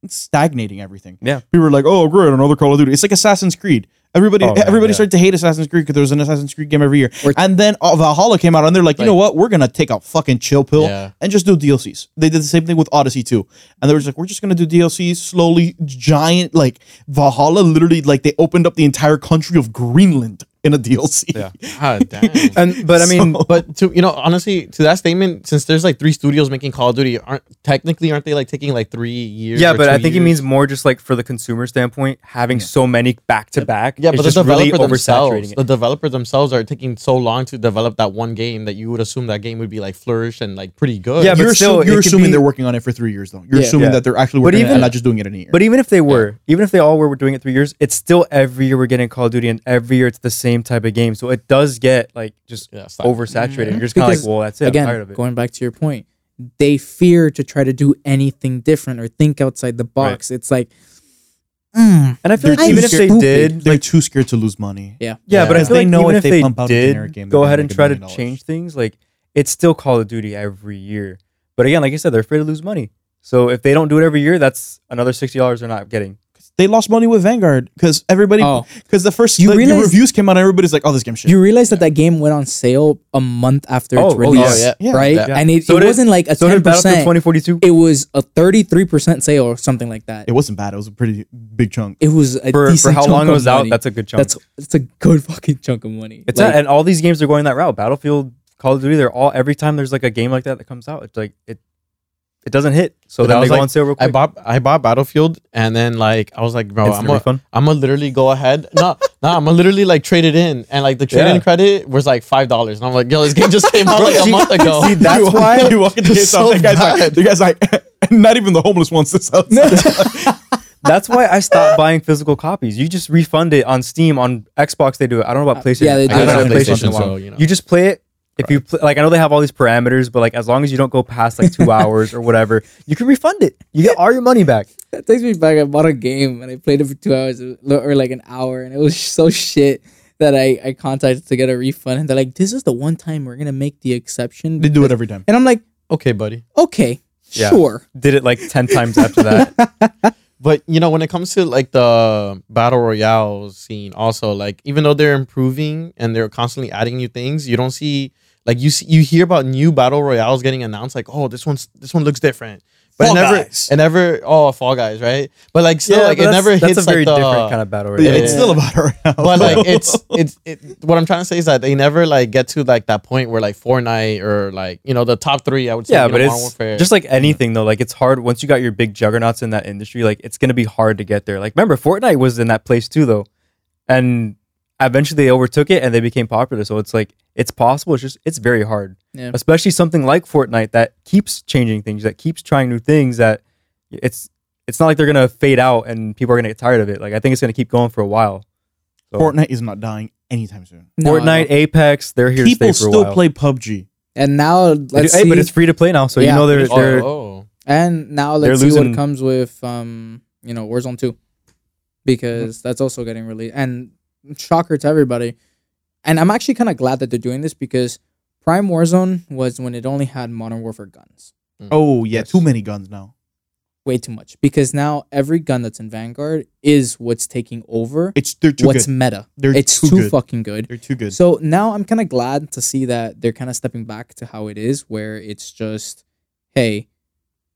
stagnating everything. Yeah. people are like, "Oh, great, another Call of Duty." It's like Assassin's Creed. Everybody, Oh, man, everybody yeah. started to hate Assassin's Creed because there was an Assassin's Creed game every year, Or- and then uh, Valhalla came out, and they're like, "You Like- know what? We're gonna take a fucking chill pill Yeah. and just do DLCs." They did the same thing with Odyssey too, and they were just like, "We're just gonna do DLCs slowly." Giant like Valhalla, literally like they opened up the entire country of Greenland in a DLC. Yeah. God damn. and but I mean, So- but to you know, honestly, to that statement, since there's like three studios making Call of Duty, aren't technically aren't they like taking like three years? yeah, but I think it means more just like for the consumer standpoint, having so many back to back. Yeah, but the it's just really developer themselves, the developer themselves are taking so long to develop that one game that you would assume that game would be like flourish and like pretty good. Yeah, but you're, still, assu- you're assuming be- they're working on it for three years, though. You're Yeah. assuming Yeah. that they're actually But working on it even- and not just doing it in a year. But even if they were, even if they all were doing it three years, it's still every year we're getting Call of Duty, and every year it's the same type of game. So it does get like just Yeah, stop. oversaturated. You're just kind of Because, like, well, that's it. I'm tired Again, of it. going back to your point, they fear to try to do anything different or think outside the box. It's like, mm, and I feel like even if they stupid. did, they're like, too scared to lose money. yeah, yeah, but I Because feel they like know even if if they they pump out a did generic game, go ahead and try to dollars. change things, like it's still Call of Duty every year. But again, like I said, they're afraid to lose money. So if they don't do it every year, that's another sixty dollars they're not getting. They lost money with Vanguard because everybody, Oh. because the first You the, the realize- reviews came out and everybody's like, "Oh, this game shit." you realize that that game went on sale a month after Oh, its oh, oh release, yeah. Yeah. right? Yeah. And it, So it did- wasn't like a So ten did percent. twenty forty two It was a thirty-three percent sale or something like that. it wasn't bad. It was a pretty big chunk. It was a for, for how long it was out. money. That's a good chunk. That's it's a good fucking chunk of money. It's Like, not, and all these games are going that route. Battlefield, Call of Duty, they're all every time there's like a game like that that comes out, it's like it it doesn't hit. So But then I they was go like- on sale real quick. I quick. bought I bought Battlefield and then like I was like, bro, I'm gonna. I'm gonna literally go ahead. No, no, I'm gonna literally like trade it in, and like the trade in Yeah. credit was like five dollars, and I'm like, yo, this game just came out like a See- month ago. see, that's You walk- why- you walk into It's GameStop, so the guy's like, the guy's like, not even the homeless wants this outside. That's why I stopped buying physical copies. You just refund it on Steam. On Xbox, they do it. I don't know about Uh, PlayStation. yeah, they do I it haven't on had PlayStation, in a while. so, you know. You just play it. If you play, like, I know they have all these parameters, but like, as long as you don't go past like two hours or whatever, you can refund it. You get all your money back. That takes me back. I bought a game and I played it for two hours or like an hour, and it was so shit that I I contacted to get a refund, and they're like, "This is the one time we're gonna make the exception." they do it every time. and I'm like, okay, buddy. "Okay, Yeah. sure." Did it like ten times after that. But you know, when it comes to like the battle royale scene, also like even though they're improving and they're constantly adding new things, you don't see like you see you hear about new battle royales getting announced. Like, oh, this one's this one looks different. But Fall it never, Guys. it never. Oh, Fall Guys, right? But like still, like it that's- never That's hits a very like the, different kind of battle. But royale. it's Yeah. still battle royale, but like it's it's it, what I'm trying to say is that they never like get to like that point where like Fortnite or like you know the top three. I would say yeah, but know, it's Warfare. just like anything though. Like it's hard once you got your big juggernauts in that industry. Like it's gonna be hard to get there. Like remember, Fortnite was in that place too, though, and eventually they overtook it and they became popular. So it's like it's possible. It's just it's very hard, Yeah. especially something like Fortnite that keeps changing things, that keeps trying new things. That it's it's not like they're gonna fade out and people are gonna get tired of it. Like I think it's gonna keep going for a while. So, Fortnite is not dying anytime soon. No, Fortnite, Apex, they're here People to stay for a still while. play PubG. and now let's do- hey, but it's free to play now, so you know they're oh, they're oh. And now let's see losing- what comes with um, you know, Warzone 2. Because that's also getting released. And shocker to everybody. And I'm actually kind of glad that they're doing this because Prime Warzone was when it only had Modern Warfare guns. Mm. Oh yeah, too many guns now. way too much because now every gun that's in Vanguard is what's taking over It's they're too what's good. meta. They're it's too too, good. fucking good. They're too good. So now I'm kind of glad to see that they're kind of stepping back to how it is, where it's just, hey,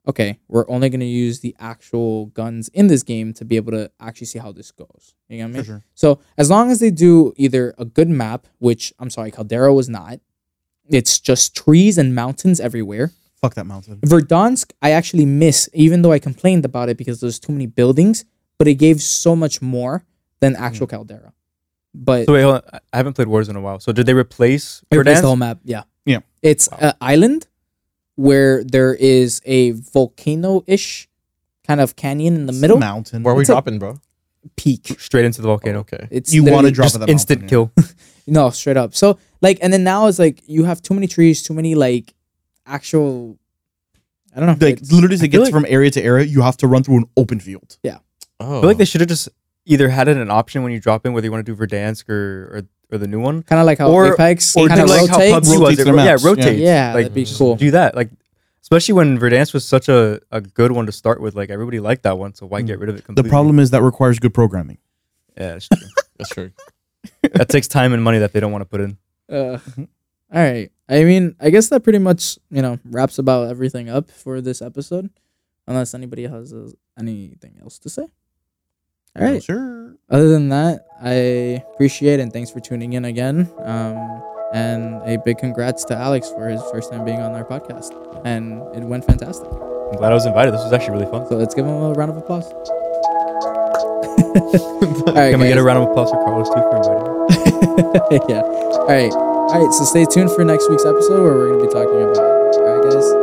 okay, we're only going to use the actual guns in this game to be able to actually see how this goes. You know what I mean? For sure. So as long as they do either a good map, which I'm sorry, Caldera was not, it's just trees and mountains everywhere. Fuck that mountain. Verdansk, I actually miss, even though I complained about it because there's too many buildings, but it gave so much more than hmm. actual Caldera. But So wait, hold on. I- I haven't played Wars in a while. So did they replace it replaced Verdansk? the whole map. Yeah. Yeah. It's an island where there is a volcano ish kind of canyon in the It's a middle mountain. Where are we It's a- dropping, bro? peak. straight into the volcano? Okay. It's you want to literally drop Just at that instant mountain, kill. No, straight up. So like, and then now it's like you have too many trees, too many like actual. I don't know. yeah. Like it's- literally to feel get like- from area to area, you have to run through an open field. Yeah. Oh. I feel like they should have just either had it an option when you drop in whether you want to do Verdansk or or, or the new one. kind of like how Or- Apex Or kind do of like how. PUBG was. Rotates It- yeah, maps, yeah. rotates. Yeah, like that'd be cool. Do that, like especially when Verdansk was such a, a good one to start with. Like everybody liked that one, so why get rid of it The problem is that requires good programming. yeah, that's true. That's true. that takes time and money that they don't want to put in. Uh, all right. I mean, I guess that pretty much you know wraps about everything up for this episode, unless anybody has uh, anything else to say. All right. Sure. Other than that, I appreciate and thanks for tuning in again. Um, and a big congrats to Alex for his first time being on our podcast, and it went fantastic. I'm glad I was invited. This was actually really fun. So let's give him a round of applause. All right, Can we get a round of applause for Carlos too for inviting me? yeah. All right. All right. So stay tuned for next week's episode where we're going to be talking about